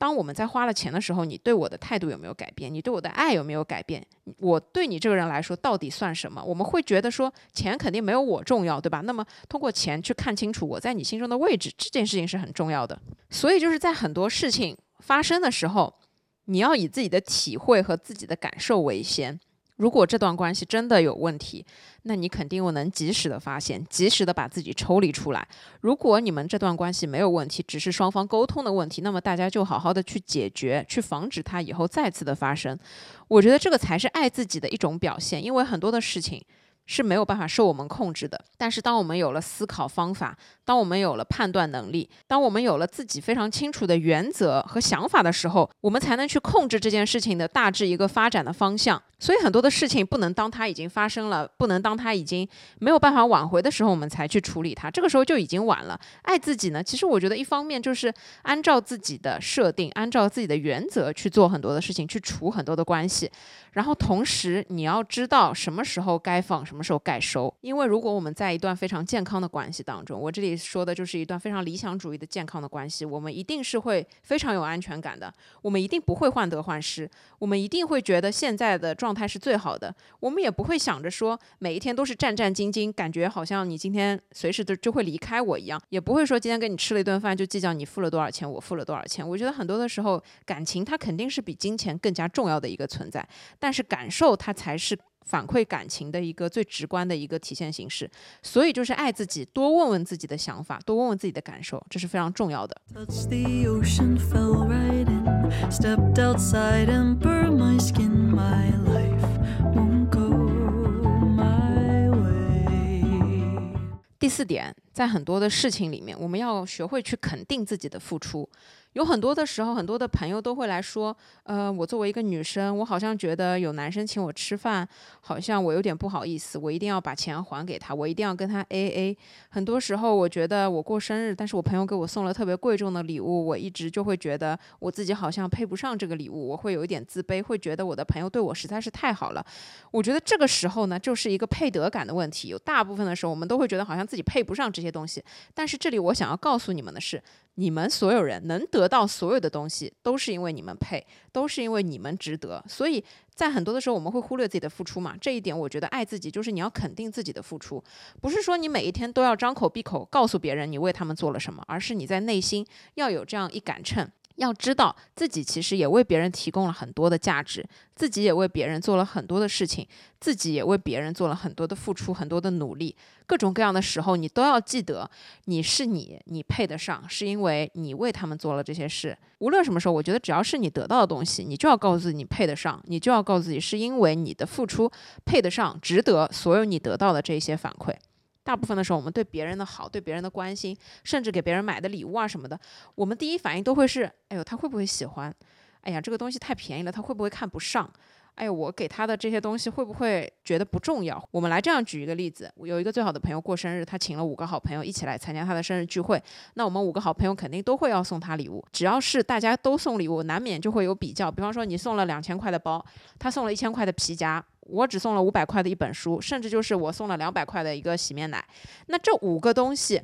当我们在花了钱的时候，你对我的态度有没有改变？你对我的爱有没有改变？我对你这个人来说到底算什么？我们会觉得说钱肯定没有我重要，对吧？那么通过钱去看清楚我在你心中的位置，这件事情是很重要的。所以就是在很多事情发生的时候，你要以自己的体会和自己的感受为先。如果这段关系真的有问题，那你肯定我能及时的发现，及时的把自己抽离出来。如果你们这段关系没有问题，只是双方沟通的问题，那么大家就好好的去解决，去防止它以后再次的发生。我觉得这个才是爱自己的一种表现，因为很多的事情。是没有办法受我们控制的。但是，当我们有了思考方法，当我们有了判断能力，当我们有了自己非常清楚的原则和想法的时候，我们才能去控制这件事情的大致一个发展的方向。所以，很多的事情不能当它已经发生了，不能当它已经没有办法挽回的时候，我们才去处理它。这个时候就已经晚了。爱自己呢，其实我觉得一方面就是按照自己的设定，按照自己的原则去做很多的事情，去处很多的关系。然后同时，你要知道什么时候该放，什么时候该收。因为如果我们在一段非常健康的关系当中，我这里说的就是一段非常理想主义的健康的关系，我们一定是会非常有安全感的。我们一定不会患得患失，我们一定会觉得现在的状态是最好的。我们也不会想着说每一天都是战战兢兢，感觉好像你今天随时都就会离开我一样，也不会说今天跟你吃了一顿饭就计较你付了多少钱，我付了多少钱。我觉得很多的时候，感情它肯定是比金钱更加重要的一个存在。但是感受它才是反馈感情的一个最直观的一个体现形式，所以就是爱自己，多问问自己的想法，多问问自己的感受，这是非常重要的。第四点。在很多的事情里面，我们要学会去肯定自己的付出。有很多的时候，很多的朋友都会来说，呃，我作为一个女生，我好像觉得有男生请我吃饭，好像我有点不好意思，我一定要把钱还给他，我一定要跟他 A A。很多时候，我觉得我过生日，但是我朋友给我送了特别贵重的礼物，我一直就会觉得我自己好像配不上这个礼物，我会有一点自卑，会觉得我的朋友对我实在是太好了。我觉得这个时候呢，就是一个配得感的问题。有大部分的时候，我们都会觉得好像自己配不上这些东西，但是这里我想要告诉你们的是。你们所有人能得到所有的东西，都是因为你们配，都是因为你们值得。所以在很多的时候，我们会忽略自己的付出嘛。这一点，我觉得爱自己就是你要肯定自己的付出，不是说你每一天都要张口闭口告诉别人你为他们做了什么，而是你在内心要有这样一杆秤。要知道自己其实也为别人提供了很多的价值，自己也为别人做了很多的事情，自己也为别人做了很多的付出，很多的努力。各种各样的时候，你都要记得，你是你，你配得上，是因为你为他们做了这些事。无论什么时候，我觉得只要是你得到的东西，你就要告诉自己你配得上，你就要告诉自己是因为你的付出配得上，值得所有你得到的这些反馈。大部分的时候，我们对别人的好，对别人的关心，甚至给别人买的礼物啊什么的，我们第一反应都会是：哎呦，他会不会喜欢？哎呀，这个东西太便宜了，他会不会看不上？哎，我给他的这些东西会不会觉得不重要？我们来这样举一个例子：有一个最好的朋友过生日，他请了五个好朋友一起来参加他的生日聚会。那我们五个好朋友肯定都会要送他礼物。只要是大家都送礼物，难免就会有比较。比方说，你送了两千块的包，他送了一千块的皮夹。我只送了五百块的一本书，甚至就是我送了两百块的一个洗面奶。那这五个东西，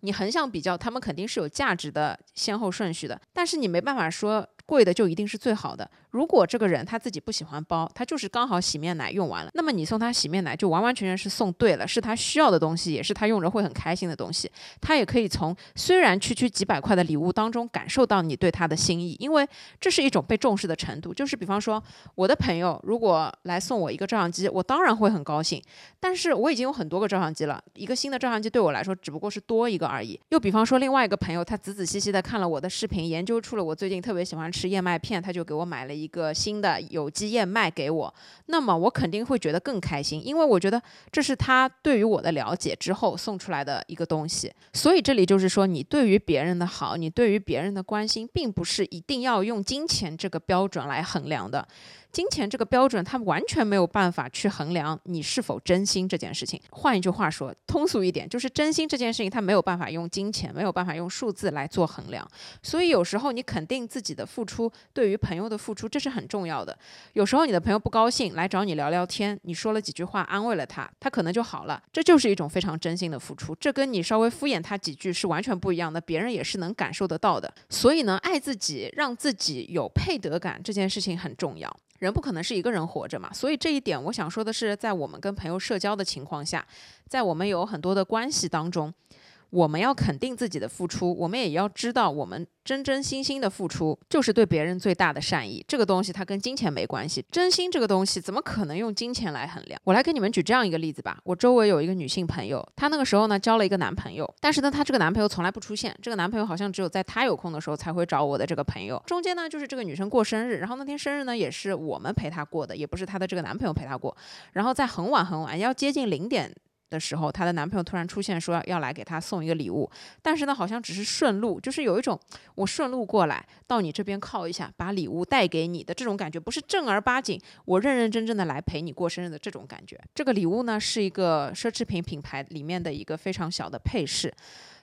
你横向比较，他们肯定是有价值的先后顺序的。但是你没办法说贵的就一定是最好的。如果这个人他自己不喜欢包，他就是刚好洗面奶用完了，那么你送他洗面奶就完完全全是送对了，是他需要的东西，也是他用着会很开心的东西。他也可以从虽然区区几百块的礼物当中感受到你对他的心意，因为这是一种被重视的程度。就是比方说，我的朋友如果来送我一个照相机，我当然会很高兴。但是我已经有很多个照相机了，一个新的照相机对我来说只不过是多一个而已。又比方说，另外一个朋友他仔仔细细的看了我的视频，研究出了我最近特别喜欢吃是燕麦片，他就给我买了一个新的。有机燕麦给我，那么我肯定会觉得更开心，因为我觉得这是他对于我的了解之后送出来的一个东西。所以这里就是说，你对于别人的好，你对于别人的关心，并不是一定要用金钱这个标准来衡量的。金钱这个标准，它完全没有办法去衡量你是否真心这件事情。换一句话说，通俗一点，就是真心这件事情，它没有办法用金钱，没有办法用数字来做衡量。所以有时候你肯定自己的付出，对于朋友的付出，这是很重要的。有时候你的朋友不高兴来找你聊聊天，你说了几句话安慰了他，他可能就好了。这就是一种非常真心的付出。这跟你稍微敷衍他几句是完全不一样的，别人也是能感受得到的。所以呢，爱自己，让自己有配得感，这件事情很重要。人不可能是一个人活着嘛，所以这一点我想说的是，在我们跟朋友社交的情况下，在我们有很多的关系当中。我们要肯定自己的付出，我们也要知道，我们真真心心的付出就是对别人最大的善意。这个东西它跟金钱没关系，真心这个东西怎么可能用金钱来衡量？我来给你们举这样一个例子吧。我周围有一个女性朋友，她那个时候呢交了一个男朋友，但是呢她这个男朋友从来不出现，这个男朋友好像只有在她有空的时候才会找我的这个朋友。中间呢就是这个女生过生日，然后那天生日呢也是我们陪她过的，也不是她的这个男朋友陪她过。然后在很晚很晚，要接近零点。的时候，她的男朋友突然出现，说要来给她送一个礼物，但是呢，好像只是顺路，就是有一种我顺路过来到你这边靠一下，把礼物带给你的这种感觉，不是正儿八经我认认真真的来陪你过生日的这种感觉。这个礼物呢，是一个奢侈品品牌里面的一个非常小的配饰。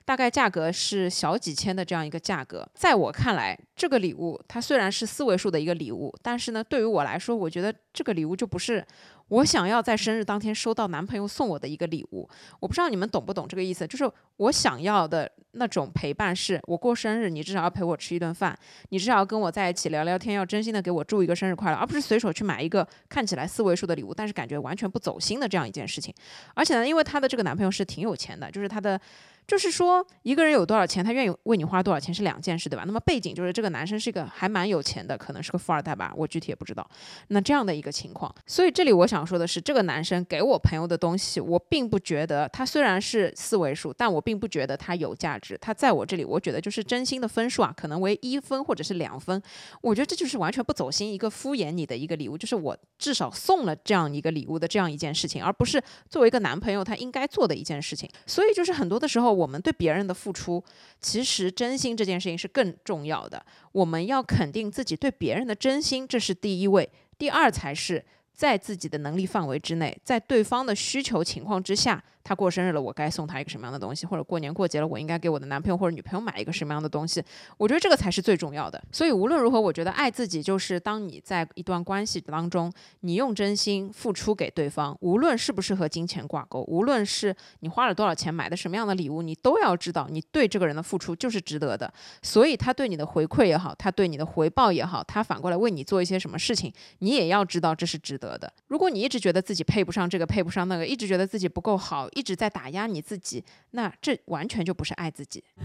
大概价格是小几千的这样一个价格，在我看来，这个礼物它虽然是四位数的一个礼物，但是呢，对于我来说，我觉得这个礼物就不是我想要在生日当天收到男朋友送我的一个礼物。我不知道你们懂不懂这个意思，就是我想要的那种陪伴，是我过生日，你至少要陪我吃一顿饭，你至少要跟我在一起聊聊天，要真心的给我祝一个生日快乐，而不是随手去买一个看起来四位数的礼物，但是感觉完全不走心的这样一件事情。而且呢，因为她的这个男朋友是挺有钱的，就是他的。就是说，一个人有多少钱，他愿意为你花多少钱是两件事，对吧？那么背景就是这个男生是一个还蛮有钱的，可能是个富二代吧，我具体也不知道。那这样的一个情况，所以这里我想说的是，这个男生给我朋友的东西，我并不觉得他虽然是四位数，但我并不觉得他有价值。他在我这里，我觉得就是真心的分数啊，可能为一分或者是两分。我觉得这就是完全不走心，一个敷衍你的一个礼物，就是我至少送了这样一个礼物的这样一件事情，而不是作为一个男朋友他应该做的一件事情。所以就是很多的时候。我们对别人的付出，其实真心这件事情是更重要的。我们要肯定自己对别人的真心，这是第一位，第二才是在自己的能力范围之内，在对方的需求情况之下。他过生日了，我该送他一个什么样的东西？或者过年过节了，我应该给我的男朋友或者女朋友买一个什么样的东西？我觉得这个才是最重要的。所以无论如何，我觉得爱自己就是当你在一段关系当中，你用真心付出给对方，无论是不是和金钱挂钩，无论是你花了多少钱买的什么样的礼物，你都要知道你对这个人的付出就是值得的。所以他对你的回馈也好，他对你的回报也好，他反过来为你做一些什么事情，你也要知道这是值得得的。如果你一直觉得自己配不上这个，配不上那个，一直觉得自己不够好。一直在打压你自己，那这完全就不是爱自己。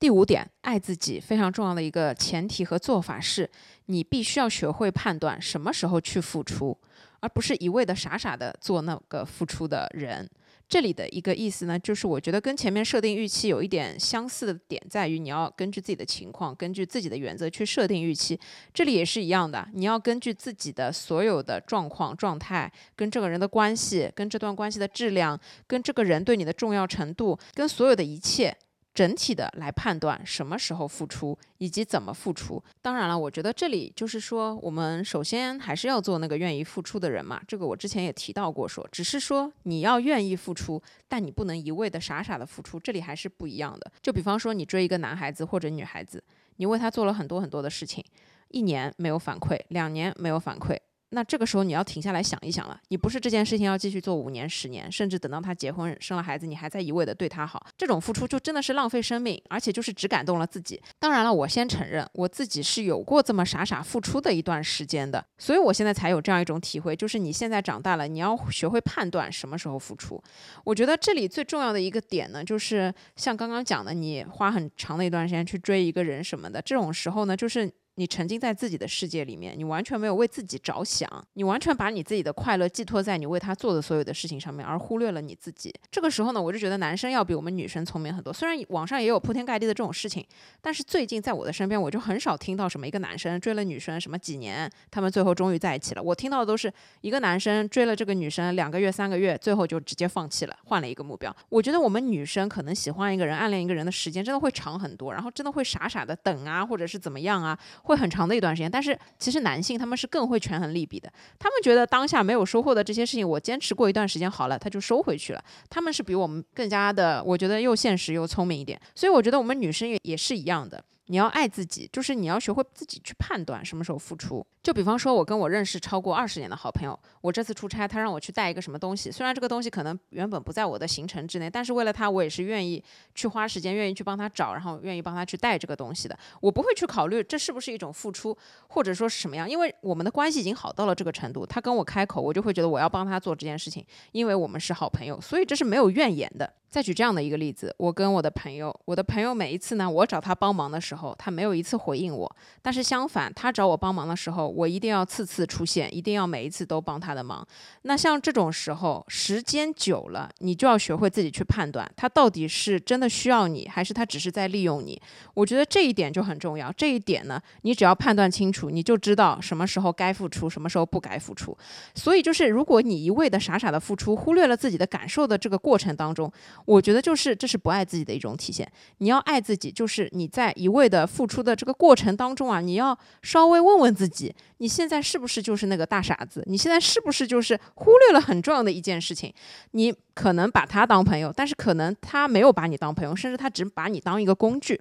第五点，爱自己非常重要的一个前提和做法是，你必须要学会判断什么时候去付出，而不是一味的傻傻的做那个付出的人。这里的一个意思呢，就是我觉得跟前面设定预期有一点相似的点，在于你要根据自己的情况，根据自己的原则去设定预期。这里也是一样的，你要根据自己的所有的状况、状态，跟这个人的关系，跟这段关系的质量，跟这个人对你的重要程度，跟所有的一切。整体的来判断什么时候付出以及怎么付出。当然了，我觉得这里就是说，我们首先还是要做那个愿意付出的人嘛。这个我之前也提到过，说只是说你要愿意付出，但你不能一味的傻傻的付出，这里还是不一样的。就比方说，你追一个男孩子或者女孩子，你为他做了很多很多的事情，一年没有反馈，两年没有反馈。那这个时候你要停下来想一想了，你不是这件事情要继续做五年、十年，甚至等到他结婚生了孩子，你还在一味的对他好，这种付出就真的是浪费生命，而且就是只感动了自己。当然了，我先承认我自己是有过这么傻傻付出的一段时间的，所以我现在才有这样一种体会，就是你现在长大了，你要学会判断什么时候付出。我觉得这里最重要的一个点呢，就是像刚刚讲的，你花很长的一段时间去追一个人什么的，这种时候呢，就是。你沉浸在自己的世界里面，你完全没有为自己着想，你完全把你自己的快乐寄托在你为他做的所有的事情上面，而忽略了你自己。这个时候呢，我就觉得男生要比我们女生聪明很多。虽然网上也有铺天盖地的这种事情，但是最近在我的身边，我就很少听到什么一个男生追了女生什么几年，他们最后终于在一起了。我听到的都是一个男生追了这个女生两个月、三个月，最后就直接放弃了，换了一个目标。我觉得我们女生可能喜欢一个人、暗恋一个人的时间真的会长很多，然后真的会傻傻的等啊，或者是怎么样啊。会很长的一段时间，但是其实男性他们是更会权衡利弊的。他们觉得当下没有收获的这些事情，我坚持过一段时间好了，他就收回去了。他们是比我们更加的，我觉得又现实又聪明一点。所以我觉得我们女生也也是一样的。你要爱自己，就是你要学会自己去判断什么时候付出。就比方说，我跟我认识超过二十年的好朋友，我这次出差，他让我去带一个什么东西。虽然这个东西可能原本不在我的行程之内，但是为了他，我也是愿意去花时间，愿意去帮他找，然后愿意帮他去带这个东西的。我不会去考虑这是不是一种付出，或者说是什么样，因为我们的关系已经好到了这个程度。他跟我开口，我就会觉得我要帮他做这件事情，因为我们是好朋友，所以这是没有怨言的。再举这样的一个例子，我跟我的朋友，我的朋友每一次呢，我找他帮忙的时候，他没有一次回应我；但是相反，他找我帮忙的时候，我一定要次次出现，一定要每一次都帮他的忙。那像这种时候，时间久了，你就要学会自己去判断，他到底是真的需要你，还是他只是在利用你。我觉得这一点就很重要。这一点呢，你只要判断清楚，你就知道什么时候该付出，什么时候不该付出。所以就是，如果你一味的傻傻的付出，忽略了自己的感受的这个过程当中。我觉得就是这是不爱自己的一种体现。你要爱自己，就是你在一味的付出的这个过程当中啊，你要稍微问问自己，你现在是不是就是那个大傻子？你现在是不是就是忽略了很重要的一件事情？你可能把他当朋友，但是可能他没有把你当朋友，甚至他只把你当一个工具。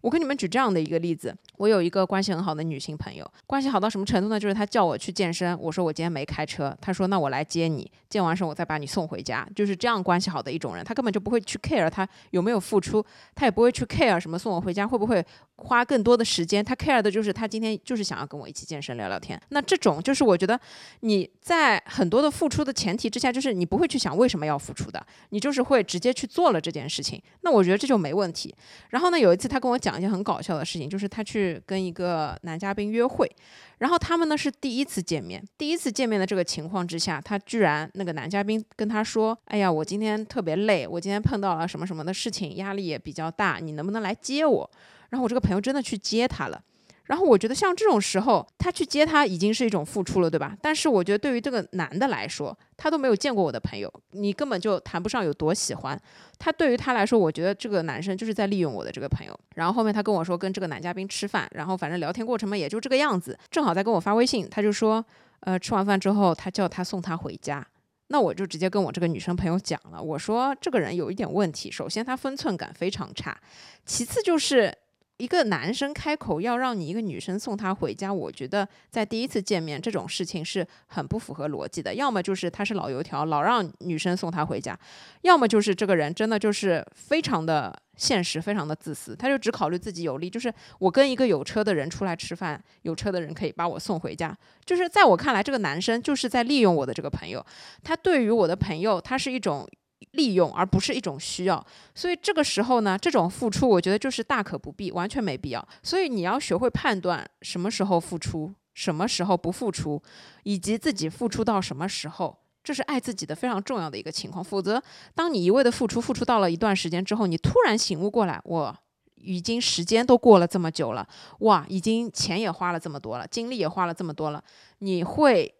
我跟你们举这样的一个例子，我有一个关系很好的女性朋友，关系好到什么程度呢？就是她叫我去健身，我说我今天没开车，她说那我来接你，健完身我再把你送回家，就是这样关系好的一种人，她根本就不会去 care 她有没有付出，她也不会去 care 什么送我回家会不会花更多的时间，他 care 的就是他今天就是想要跟我一起健身聊聊天。那这种就是我觉得你在很多的付出的前提之下，就是你不会去想为什么要付出的，你就是会直接去做了这件事情。那我觉得这就没问题。然后呢，有一次他跟我讲一件很搞笑的事情，就是他去跟一个男嘉宾约会，然后他们呢是第一次见面，第一次见面的这个情况之下，他居然那个男嘉宾跟他说：“哎呀，我今天特别累，我今天碰到了什么什么的事情，压力也比较大，你能不能来接我？”然后我这个朋友真的去接他了。然后我觉得像这种时候，他去接他已经是一种付出了，对吧？但是我觉得对于这个男的来说，他都没有见过我的朋友，你根本就谈不上有多喜欢他。对于他来说，我觉得这个男生就是在利用我的这个朋友。然后后面他跟我说跟这个男嘉宾吃饭，然后反正聊天过程嘛也就这个样子。正好在跟我发微信，他就说，呃，吃完饭之后他叫他送他回家。那我就直接跟我这个女生朋友讲了，我说这个人有一点问题，首先他分寸感非常差，其次就是。一个男生开口要让你一个女生送他回家，我觉得在第一次见面这种事情是很不符合逻辑的。要么就是他是老油条，老让女生送他回家；要么就是这个人真的就是非常的现实，非常的自私，他就只考虑自己有利。就是我跟一个有车的人出来吃饭，有车的人可以把我送回家。就是在我看来，这个男生就是在利用我的这个朋友。他对于我的朋友，他是一种。利用而不是一种需要，所以这个时候呢，这种付出我觉得就是大可不必，完全没必要。所以你要学会判断什么时候付出，什么时候不付出，以及自己付出到什么时候，这是爱自己的非常重要的一个情况。否则，当你一味的付出，付出到了一段时间之后，你突然醒悟过来，我已经时间都过了这么久了，哇，已经钱也花了这么多了，精力也花了这么多了，你会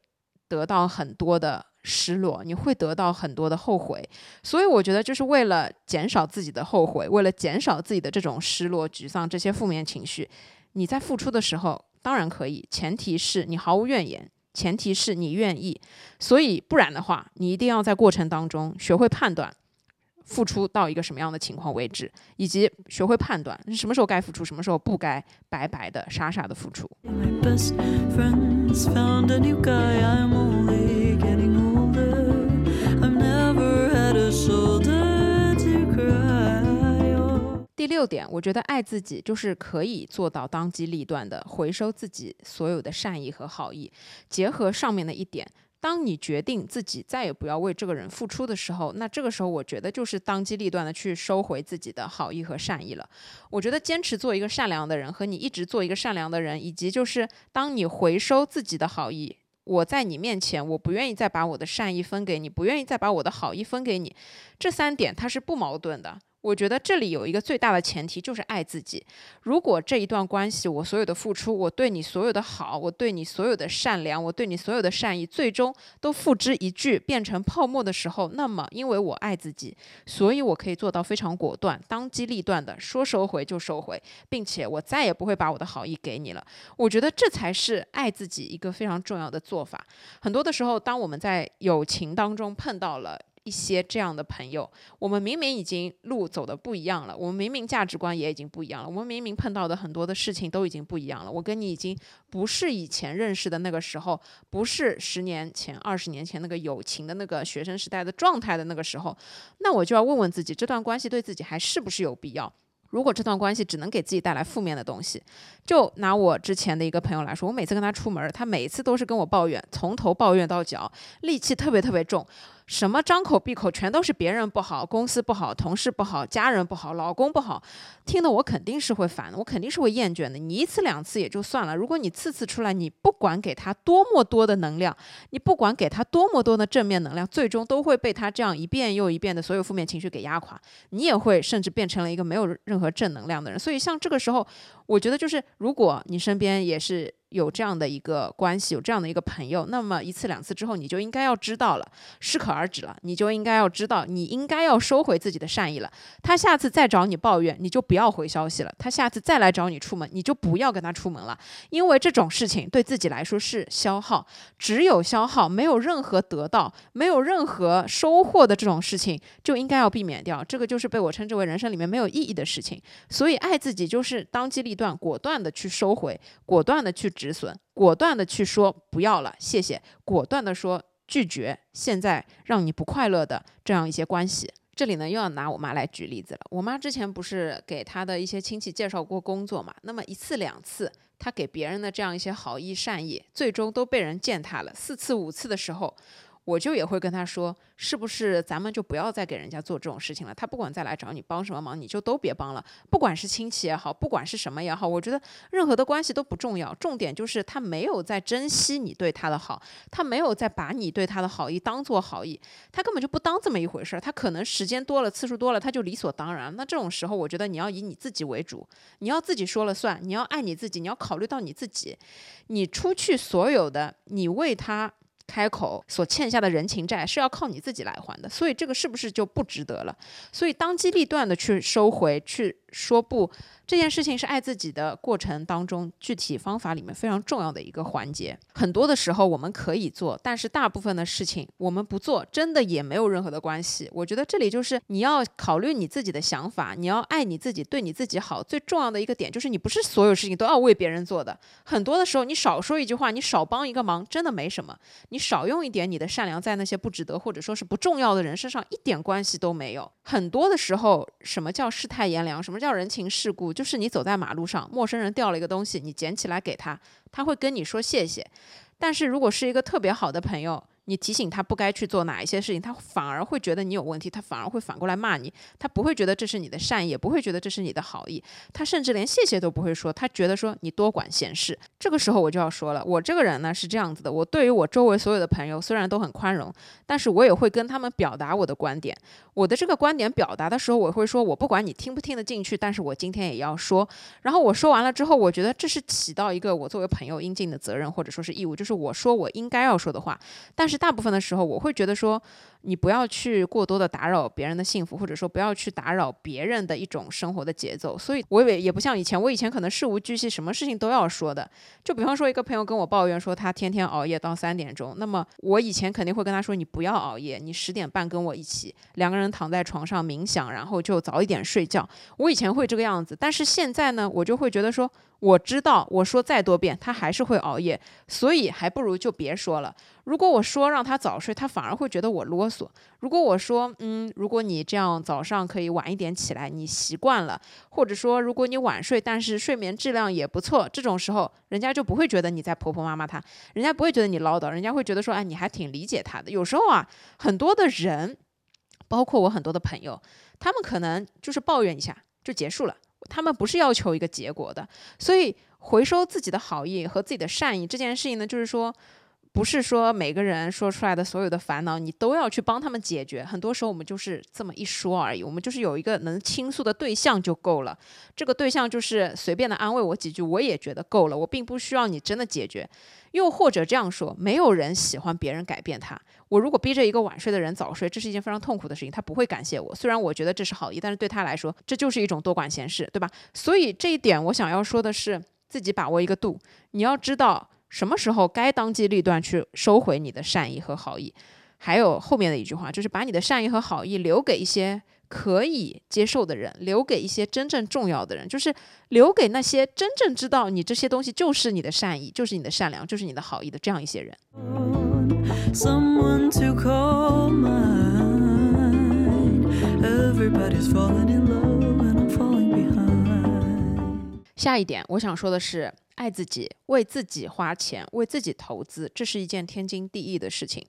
得到很多的。失落，你会得到很多的后悔，所以我觉得就是为了减少自己的后悔，为了减少自己的这种失落、沮丧这些负面情绪，你在付出的时候当然可以，前提是你毫无怨言，前提是你愿意，所以不然的话，你一定要在过程当中学会判断，付出到一个什么样的情况为止，以及学会判断什么时候该付出，什么时候不该白白的、傻傻的付出。第六点，我觉得爱自己就是可以做到当机立断的回收自己所有的善意和好意。结合上面的一点，当你决定自己再也不要为这个人付出的时候，那这个时候我觉得就是当机立断的去收回自己的好意和善意了。我觉得坚持做一个善良的人，和你一直做一个善良的人，以及就是当你回收自己的好意。我在你面前，我不愿意再把我的善意分给你，不愿意再把我的好意分给你，这三点它是不矛盾的。我觉得这里有一个最大的前提，就是爱自己。如果这一段关系，我所有的付出，我对你所有的好，我对你所有的善良，我对你所有的善意，最终都付之一炬，变成泡沫的时候，那么因为我爱自己，所以我可以做到非常果断、当机立断的说收回就收回，并且我再也不会把我的好意给你了。我觉得这才是爱自己一个非常重要的做法。很多的时候，当我们在友情当中碰到了。一些这样的朋友，我们明明已经路走的不一样了，我们明明价值观也已经不一样了，我们明明碰到的很多的事情都已经不一样了。我跟你已经不是以前认识的那个时候，不是十年前、二十年前那个友情的那个学生时代的状态的那个时候，那我就要问问自己，这段关系对自己还是不是有必要？如果这段关系只能给自己带来负面的东西，就拿我之前的一个朋友来说，我每次跟他出门，他每次都是跟我抱怨，从头抱怨到脚，戾气特别特别重。什么张口闭口全都是别人不好，公司不好，同事不好，家人不好，老公不好，听得我肯定是会烦的，我肯定是会厌倦的。你一次两次也就算了，如果你次次出来，你不管给他多么多的能量，你不管给他多么多的正面能量，最终都会被他这样一遍又一遍的所有负面情绪给压垮，你也会甚至变成了一个没有任何正能量的人。所以像这个时候，我觉得就是如果你身边也是。有这样的一个关系，有这样的一个朋友，那么一次两次之后，你就应该要知道了，适可而止了。你就应该要知道，你应该要收回自己的善意了。他下次再找你抱怨，你就不要回消息了。他下次再来找你出门，你就不要跟他出门了，因为这种事情对自己来说是消耗，只有消耗，没有任何得到，没有任何收获的这种事情，就应该要避免掉。这个就是被我称之为人生里面没有意义的事情。所以爱自己就是当机立断，果断的去收回，果断的去。止损，果断的去说不要了，谢谢。果断的说拒绝，现在让你不快乐的这样一些关系，这里呢，又要拿我妈来举例子了。我妈之前不是给她的一些亲戚介绍过工作嘛？那么一次两次，她给别人的这样一些好意善意，最终都被人践踏了。四次五次的时候。我就也会跟他说，是不是咱们就不要再给人家做这种事情了？他不管再来找你帮什么忙，你就都别帮了。不管是亲戚也好，不管是什么也好，我觉得任何的关系都不重要，重点就是他没有在珍惜你对他的好，他没有在把你对他的好意当做好意，他根本就不当这么一回事儿。他可能时间多了，次数多了，他就理所当然。那这种时候，我觉得你要以你自己为主，你要自己说了算，你要爱你自己，你要考虑到你自己，你出去所有的，你为他。开口所欠下的人情债是要靠你自己来还的，所以这个是不是就不值得了？所以当机立断的去收回，去说不。这件事情是爱自己的过程当中具体方法里面非常重要的一个环节。很多的时候我们可以做，但是大部分的事情我们不做，真的也没有任何的关系。我觉得这里就是你要考虑你自己的想法，你要爱你自己，对你自己好。最重要的一个点就是你不是所有事情都要为别人做的。很多的时候你少说一句话，你少帮一个忙，真的没什么。你少用一点你的善良在那些不值得或者说是不重要的人身上，一点关系都没有。很多的时候，什么叫世态炎凉？什么叫人情世故？就是你走在马路上，陌生人掉了一个东西，你捡起来给他，他会跟你说谢谢。但是如果是一个特别好的朋友，你提醒他不该去做哪一些事情，他反而会觉得你有问题，他反而会反过来骂你，他不会觉得这是你的善意，也不会觉得这是你的好意，他甚至连谢谢都不会说，他觉得说你多管闲事。这个时候我就要说了，我这个人呢是这样子的，我对于我周围所有的朋友虽然都很宽容，但是我也会跟他们表达我的观点。我的这个观点表达的时候，我会说，我不管你听不听得进去，但是我今天也要说。然后我说完了之后，我觉得这是起到一个我作为朋友应尽的责任或者说是义务，就是我说我应该要说的话。但是是大部分的时候，我会觉得说。你不要去过多的打扰别人的幸福，或者说不要去打扰别人的一种生活的节奏。所以，我也也不像以前，我以前可能事无巨细，什么事情都要说的。就比方说，一个朋友跟我抱怨说他天天熬夜到三点钟，那么我以前肯定会跟他说，你不要熬夜，你十点半跟我一起，两个人躺在床上冥想，然后就早一点睡觉。我以前会这个样子，但是现在呢，我就会觉得说。我知道，我说再多遍，他还是会熬夜，所以还不如就别说了。如果我说让他早睡，他反而会觉得我啰嗦。如果我说，嗯，如果你这样早上可以晚一点起来，你习惯了，或者说如果你晚睡，但是睡眠质量也不错，这种时候，人家就不会觉得你在婆婆妈妈他，人家不会觉得你唠叨，人家会觉得说，哎，你还挺理解他的。有时候啊，很多的人，包括我很多的朋友，他们可能就是抱怨一下就结束了。他们不是要求一个结果的，所以回收自己的好意和自己的善意这件事情呢，就是说，不是说每个人说出来的所有的烦恼，你都要去帮他们解决。很多时候我们就是这么一说而已，我们就是有一个能倾诉的对象就够了。这个对象就是随便的安慰我几句，我也觉得够了。我并不需要你真的解决。又或者这样说，没有人喜欢别人改变他。我如果逼着一个晚睡的人早睡，这是一件非常痛苦的事情。他不会感谢我，虽然我觉得这是好意，但是对他来说，这就是一种多管闲事，对吧？所以这一点，我想要说的是，自己把握一个度。你要知道什么时候该当机立断去收回你的善意和好意。还有后面的一句话，就是把你的善意和好意留给一些。可以接受的人，留给一些真正重要的人，就是留给那些真正知道你这些东西就是你的善意，就是你的善良，就是你的好意的这样一些人。下一点，我想说的是，爱自己，为自己花钱，为自己投资，这是一件天经地义的事情。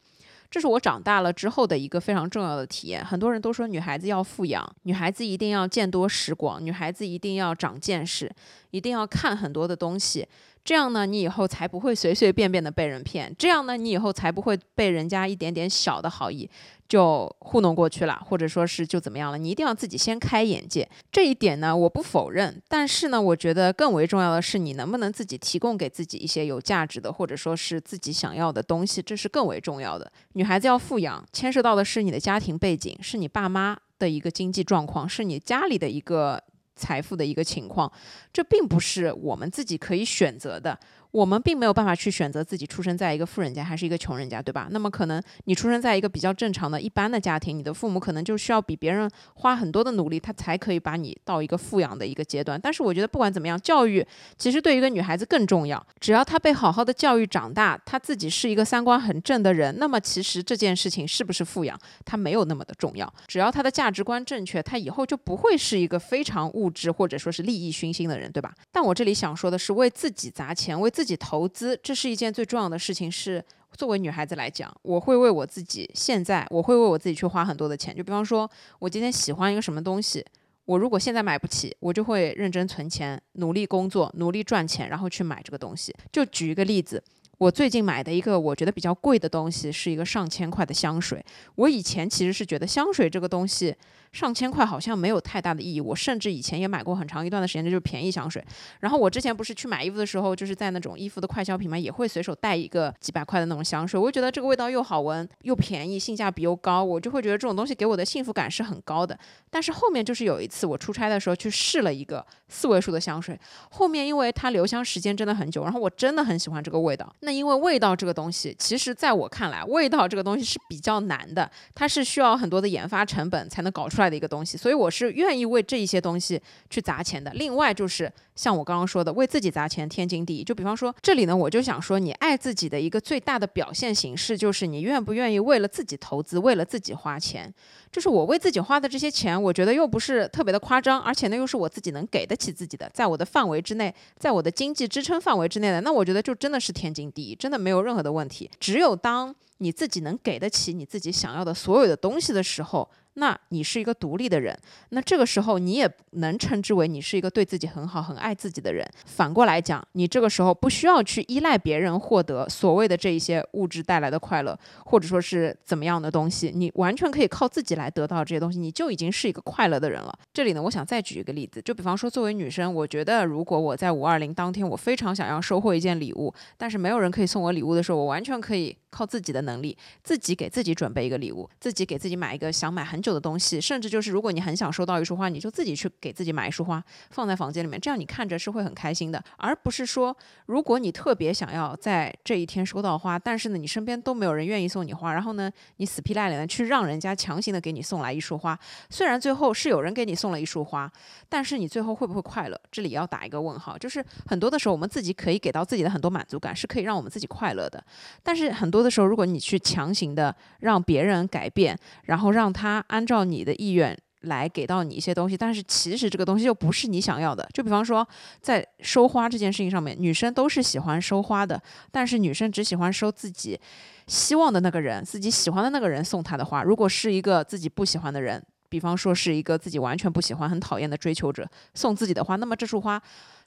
这是我长大了之后的一个非常重要的体验。很多人都说女孩子要富养，女孩子一定要见多识广，女孩子一定要长见识，一定要看很多的东西。这样呢，你以后才不会随随便便的被人骗。这样呢，你以后才不会被人家一点点小的好意就糊弄过去了，或者说是就怎么样了。你一定要自己先开眼界。这一点呢，我不否认。但是呢，我觉得更为重要的是，你能不能自己提供给自己一些有价值的，或者说是自己想要的东西，这是更为重要的。女孩子要富养，牵涉到的是你的家庭背景，是你爸妈的一个经济状况，是你家里的一个。财富的一个情况，这并不是我们自己可以选择的。我们并没有办法去选择自己出生在一个富人家还是一个穷人家，对吧？那么可能你出生在一个比较正常的一般的家庭，你的父母可能就需要比别人花很多的努力，他才可以把你到一个富养的一个阶段。但是我觉得不管怎么样，教育其实对一个女孩子更重要。只要她被好好的教育长大，她自己是一个三观很正的人，那么其实这件事情是不是富养，她没有那么的重要。只要她的价值观正确，她以后就不会是一个非常物质或者说是利益熏心的人，对吧？但我这里想说的是，为自己砸钱，为自自己投资。这是一件最重要的事情，是作为女孩子来讲，我会为我自己现在，我会为我自己去花很多的钱。就比方说，我今天喜欢一个什么东西，我如果现在买不起，我就会认真存钱，努力工作，努力赚钱，然后去买这个东西。就举一个例子，我最近买的一个我觉得比较贵的东西，是一个上千块的香水。我以前其实是觉得香水这个东西。上千块好像没有太大的意义，我甚至以前也买过很长一段的时间，这就是便宜香水。然后我之前不是去买衣服的时候，就是在那种衣服的快消品嘛，也会随手带一个几百块的那种香水。我觉得这个味道又好闻又便宜，性价比又高，我就会觉得这种东西给我的幸福感是很高的。但是后面就是有一次我出差的时候去试了一个四位数的香水，后面因为它留香时间真的很久，然后我真的很喜欢这个味道。那因为味道这个东西，其实在我看来，味道这个东西是比较难的，它是需要很多的研发成本才能搞出来。的一个东西，所以我是愿意为这一些东西去砸钱的。另外就是像我刚刚说的，为自己砸钱天经地义。就比方说这里呢，我就想说，你爱自己的一个最大的表现形式，就是你愿不愿意为了自己投资，为了自己花钱。就是我为自己花的这些钱，我觉得又不是特别的夸张，而且呢又是我自己能给得起自己的，在我的范围之内，在我的经济支撑范围之内的，那我觉得就真的是天经地义，真的没有任何的问题。只有当你自己能给得起你自己想要的所有的东西的时候。那你是一个独立的人，那这个时候你也能称之为你是一个对自己很好、很爱爱自己的人。反过来讲，你这个时候不需要去依赖别人获得所谓的这一些物质带来的快乐，或者说是怎么样的东西，你完全可以靠自己来得到这些东西，你就已经是一个快乐的人了。这里呢，我想再举一个例子，就比方说，作为女生，我觉得如果我在五二零当天，我非常想要收获一件礼物，但是没有人可以送我礼物的时候，我完全可以靠自己的能力，自己给自己准备一个礼物，自己给自己买一个想买很。久的东西，甚至就是如果你很想收到一束花，你就自己去给自己买一束花，放在房间里面，这样你看着是会很开心的。而不是说，如果你特别想要在这一天收到花，但是呢，你身边都没有人愿意送你花，然后呢，你死皮赖脸的去让人家强行的给你送来一束花，虽然最后是有人给你送了一束花，但是你最后会不会快乐？这里要打一个问号。就是很多的时候，我们自己可以给到自己的很多满足感，是可以让我们自己快乐的。但是很多的时候，如果你去强行的让别人改变，然后让他。按照你的意愿来给到你一些东西，但是其实这个东西又不是你想要的。就比方说，在收花这件事情上面，女生都是喜欢收花的，但是女生只喜欢收自己希望的那个人、自己喜欢的那个人送她的花。如果是一个自己不喜欢的人，比方说是一个自己完全不喜欢、很讨厌的追求者送自己的花，那么这束花。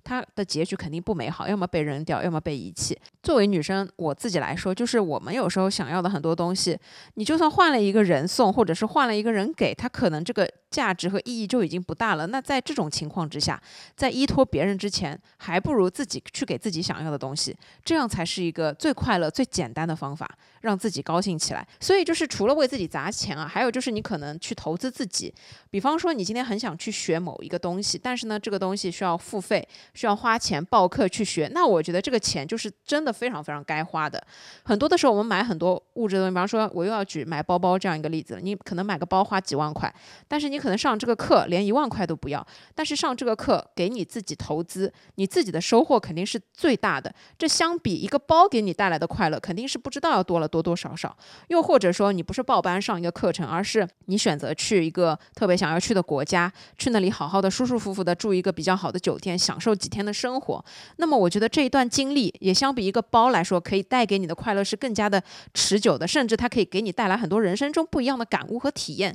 他的结局肯定不美好，要么被扔掉，要么被遗弃。作为女生，我自己来说，就是我们有时候想要的很多东西，你就算换了一个人送，或者是换了一个人给他，可能这个价值和意义就已经不大了。那在这种情况之下，在依托别人之前，还不如自己去给自己想要的东西，这样才是一个最快乐、最简单的方法，让自己高兴起来。所以，就是除了为自己砸钱啊，还有就是你可能去投资自己。比方说，你今天很想去学某一个东西，但是呢，这个东西需要付费。需要花钱报课去学，那我觉得这个钱就是真的非常非常该花的。很多的时候，我们买很多物质的东西，比方说我又要举买包包这样一个例子，你可能买个包花几万块，但是你可能上这个课连一万块都不要，但是上这个课给你自己投资，你自己的收获肯定是最大的。这相比一个包给你带来的快乐，肯定是不知道要多了多多多少少。又或者说，你不是报班上一个课程，而是你选择去一个特别想要去的国家，去那里好好的舒舒服服的住一个比较好的酒店，享受。几天的生活，那么我觉得这一段经历也相比一个包来说，可以带给你的快乐是更加的持久的，甚至它可以给你带来很多人生中不一样的感悟和体验。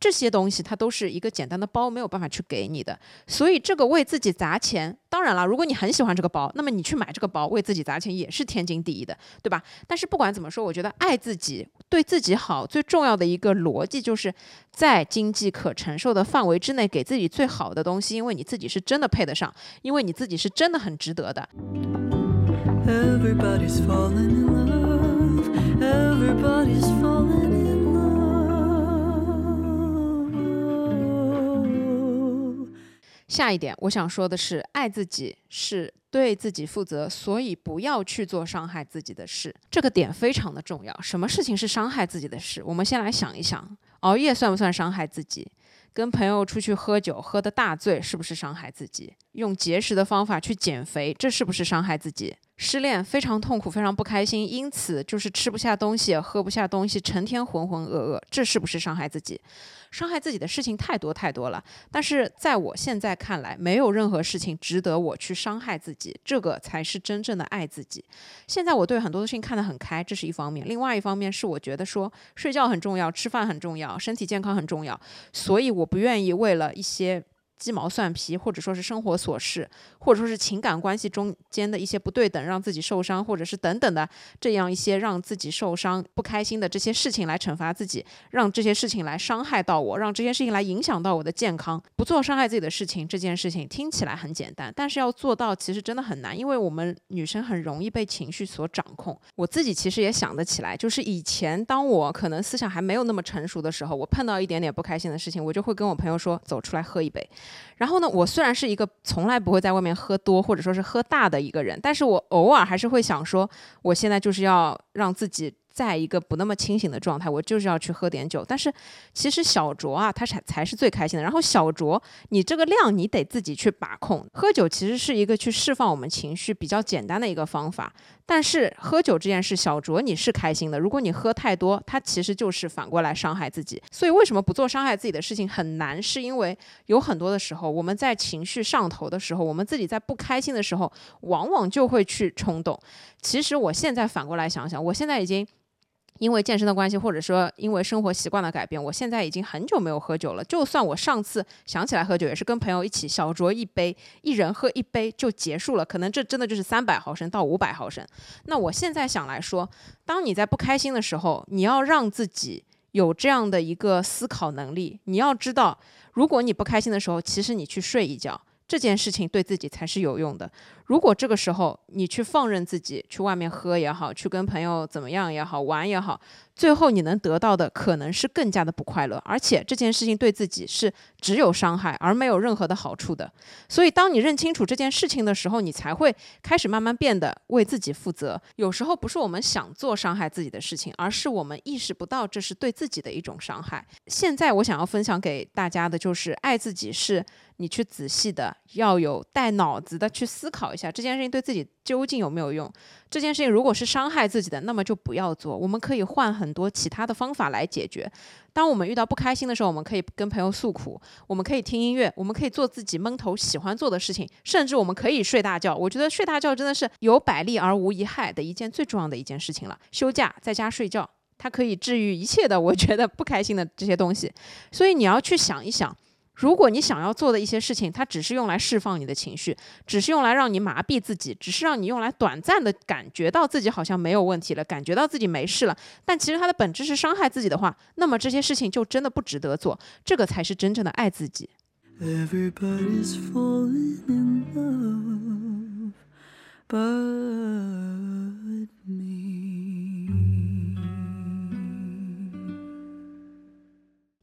这些东西它都是一个简单的包没有办法去给你的，所以这个为自己砸钱，当然了，如果你很喜欢这个包，那么你去买这个包为自己砸钱也是天经地义的，对吧？但是不管怎么说，我觉得爱自己、对自己好最重要的一个逻辑，就是在经济可承受的范围之内给自己最好的东西，因为你自己是真的配得上，因为你自己是真的很值得的。下一点，我想说的是，爱自己是对自己负责，所以不要去做伤害自己的事。这个点非常的重要。什么事情是伤害自己的事？我们先来想一想，熬夜算不算伤害自己？跟朋友出去喝酒，喝的大醉，是不是伤害自己？用节食的方法去减肥，这是不是伤害自己？失恋非常痛苦，非常不开心，因此就是吃不下东西，喝不下东西，成天浑浑噩噩，这是不是伤害自己？伤害自己的事情太多太多了，但是在我现在看来，没有任何事情值得我去伤害自己，这个才是真正的爱自己。现在我对很多的事情看得很开，这是一方面；另外一方面是我觉得说睡觉很重要，吃饭很重要，身体健康很重要，所以我不愿意为了一些。鸡毛蒜皮，或者说是生活琐事，或者说是情感关系中间的一些不对等，让自己受伤，或者是等等的这样一些让自己受伤、不开心的这些事情来惩罚自己，让这些事情来伤害到我，让这些事情来影响到我的健康。不做伤害自己的事情，这件事情听起来很简单，但是要做到其实真的很难，因为我们女生很容易被情绪所掌控。我自己其实也想得起来，就是以前当我可能思想还没有那么成熟的时候，我碰到一点点不开心的事情，我就会跟我朋友说：“走出来喝一杯。”然后呢，我虽然是一个从来不会在外面喝多或者说是喝大的一个人，但是我偶尔还是会想说，我现在就是要让自己。在一个不那么清醒的状态，我就是要去喝点酒。但是其实小酌啊，它才才是最开心的。然后小酌，你这个量你得自己去把控。喝酒其实是一个去释放我们情绪比较简单的一个方法。但是喝酒这件事，小酌你是开心的。如果你喝太多，它其实就是反过来伤害自己。所以为什么不做伤害自己的事情很难？是因为有很多的时候，我们在情绪上头的时候，我们自己在不开心的时候，往往就会去冲动。其实我现在反过来想想，我现在已经。因为健身的关系，或者说因为生活习惯的改变，我现在已经很久没有喝酒了。就算我上次想起来喝酒，也是跟朋友一起小酌一杯，一人喝一杯就结束了。可能这真的就是三百毫升到五百毫升。那我现在想来说，当你在不开心的时候，你要让自己有这样的一个思考能力。你要知道，如果你不开心的时候，其实你去睡一觉，这件事情对自己才是有用的。如果这个时候你去放任自己去外面喝也好，去跟朋友怎么样也好玩也好，最后你能得到的可能是更加的不快乐，而且这件事情对自己是只有伤害而没有任何的好处的。所以，当你认清楚这件事情的时候，你才会开始慢慢变得为自己负责。有时候不是我们想做伤害自己的事情，而是我们意识不到这是对自己的一种伤害。现在我想要分享给大家的就是，爱自己是你去仔细的要有带脑子的去思考一。下这件事情对自己究竟有没有用？这件事情如果是伤害自己的，那么就不要做。我们可以换很多其他的方法来解决。当我们遇到不开心的时候，我们可以跟朋友诉苦，我们可以听音乐，我们可以做自己闷头喜欢做的事情，甚至我们可以睡大觉。我觉得睡大觉真的是有百利而无一害的一件最重要的一件事情了。休假在家睡觉，它可以治愈一切的。我觉得不开心的这些东西，所以你要去想一想。如果你想要做的一些事情，它只是用来释放你的情绪，只是用来让你麻痹自己，只是让你用来短暂的感觉到自己好像没有问题了，感觉到自己没事了，但其实它的本质是伤害自己的话，那么这些事情就真的不值得做，这个才是真正的爱自己。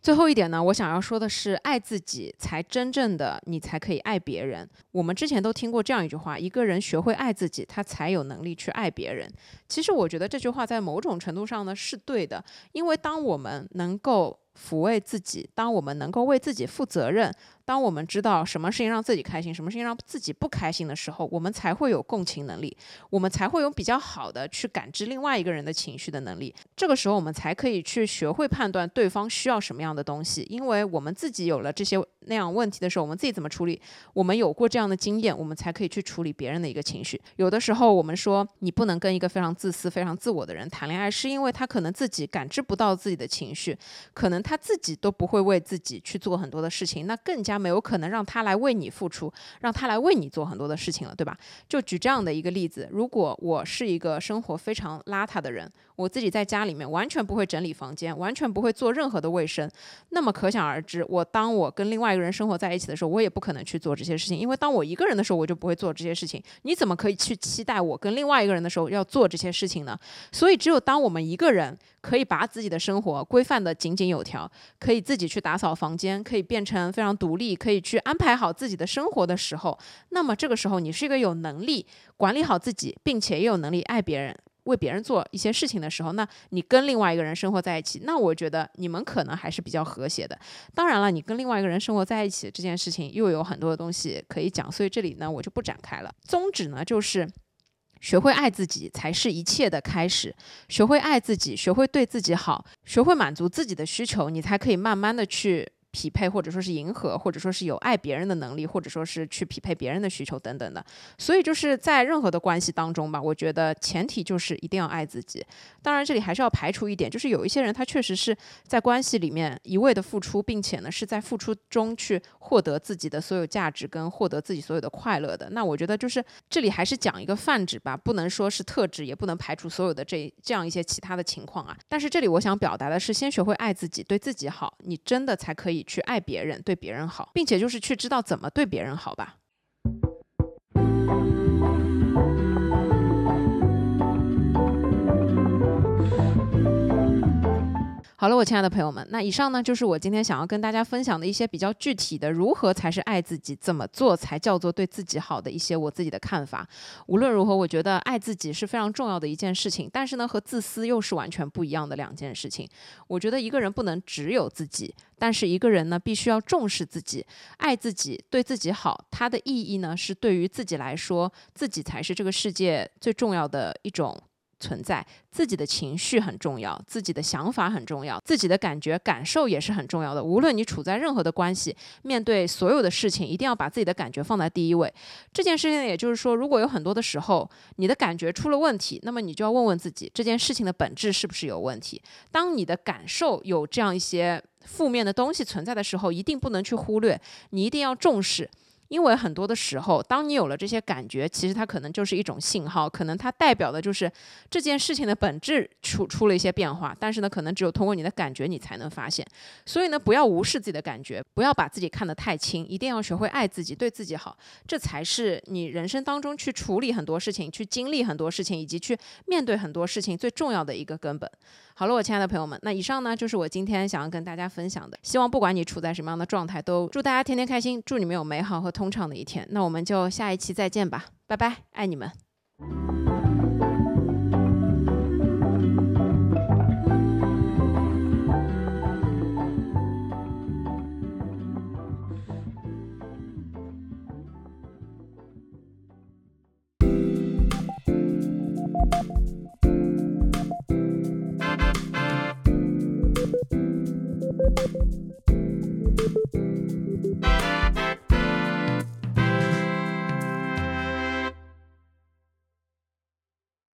最后一点呢，我想要说的是，爱自己才真正的你才可以爱别人。我们之前都听过这样一句话：一个人学会爱自己，他才有能力去爱别人。其实我觉得这句话在某种程度上呢是对的，因为当我们能够抚慰自己，当我们能够为自己负责任。当我们知道什么事情让自己开心，什么事情让自己不开心的时候，我们才会有共情能力，我们才会有比较好的去感知另外一个人的情绪的能力。这个时候，我们才可以去学会判断对方需要什么样的东西。因为我们自己有了这些那样问题的时候，我们自己怎么处理？我们有过这样的经验，我们才可以去处理别人的一个情绪。有的时候，我们说你不能跟一个非常自私、非常自我的人谈恋爱，是因为他可能自己感知不到自己的情绪，可能他自己都不会为自己去做很多的事情，那更加。没有可能让他来为你付出，让他来为你做很多的事情了，对吧？就举这样的一个例子，如果我是一个生活非常邋遢的人。我自己在家里面完全不会整理房间，完全不会做任何的卫生，那么可想而知，我当我跟另外一个人生活在一起的时候，我也不可能去做这些事情，因为当我一个人的时候，我就不会做这些事情。你怎么可以去期待我跟另外一个人的时候要做这些事情呢？所以，只有当我们一个人。可以把自己的生活规范的井井有条，可以自己去打扫房间，可以变成非常独立，可以去安排好自己的生活的时候，那么这个时候你是一个有能力管理好自己，并且也有能力爱别人。为别人做一些事情的时候，那你跟另外一个人生活在一起，那我觉得你们可能还是比较和谐的。当然了，你跟另外一个人生活在一起这件事情又有很多的东西可以讲，所以这里呢我就不展开了。宗旨呢就是学会爱自己才是一切的开始，学会爱自己，学会对自己好，学会满足自己的需求，你才可以慢慢的去。匹配或者说是迎合，或者说是有爱别人的能力，或者说是去匹配别人的需求等等的。所以就是在任何的关系当中吧，我觉得前提就是一定要爱自己。当然这里还是要排除一点，就是有一些人他确实是在关系里面一味的付出，并且呢是在付出中去获得自己的所有价值跟获得自己所有的快乐的。那我觉得就是这里还是讲一个泛指吧，不能说是特指，也不能排除所有的这这样一些其他的情况啊。但是这里我想表达的是，先学会爱自己，对自己好，你真的才可以以。去爱别人，对别人好，并且就是去知道怎么对别人好吧。好了，我亲爱的朋友们，那以上呢就是我今天想要跟大家分享的一些比较具体的，如何才是爱自己，怎么做才叫做对自己好的一些我自己的看法。无论如何，我觉得爱自己是非常重要的一件事情，但是呢，和自私又是完全不一样的两件事情。我觉得一个人不能只有自己，但是一个人呢，必须要重视自己，爱自己，对自己好。它的意义呢，是对于自己来说，自己才是这个世界最重要的一种。存在自己的情绪很重要，自己的想法很重要，自己的感觉感受也是很重要的。无论你处在任何的关系，面对所有的事情，一定要把自己的感觉放在第一位。这件事情，也就是说，如果有很多的时候你的感觉出了问题，那么你就要问问自己，这件事情的本质是不是有问题？当你的感受有这样一些负面的东西存在的时候，一定不能去忽略，你一定要重视。因为很多的时候，当你有了这些感觉，其实它可能就是一种信号，可能它代表的就是这件事情的本质出出了一些变化。但是呢，可能只有通过你的感觉，你才能发现。所以呢，不要无视自己的感觉，不要把自己看得太轻，一定要学会爱自己，对自己好，这才是你人生当中去处理很多事情、去经历很多事情以及去面对很多事情最重要的一个根本。好了，我亲爱的朋友们，那以上呢就是我今天想要跟大家分享的。希望不管你处在什么样的状态，都祝大家天天开心，祝你们有美好和通畅的一天。那我们就下一期再见吧，拜拜，爱你们。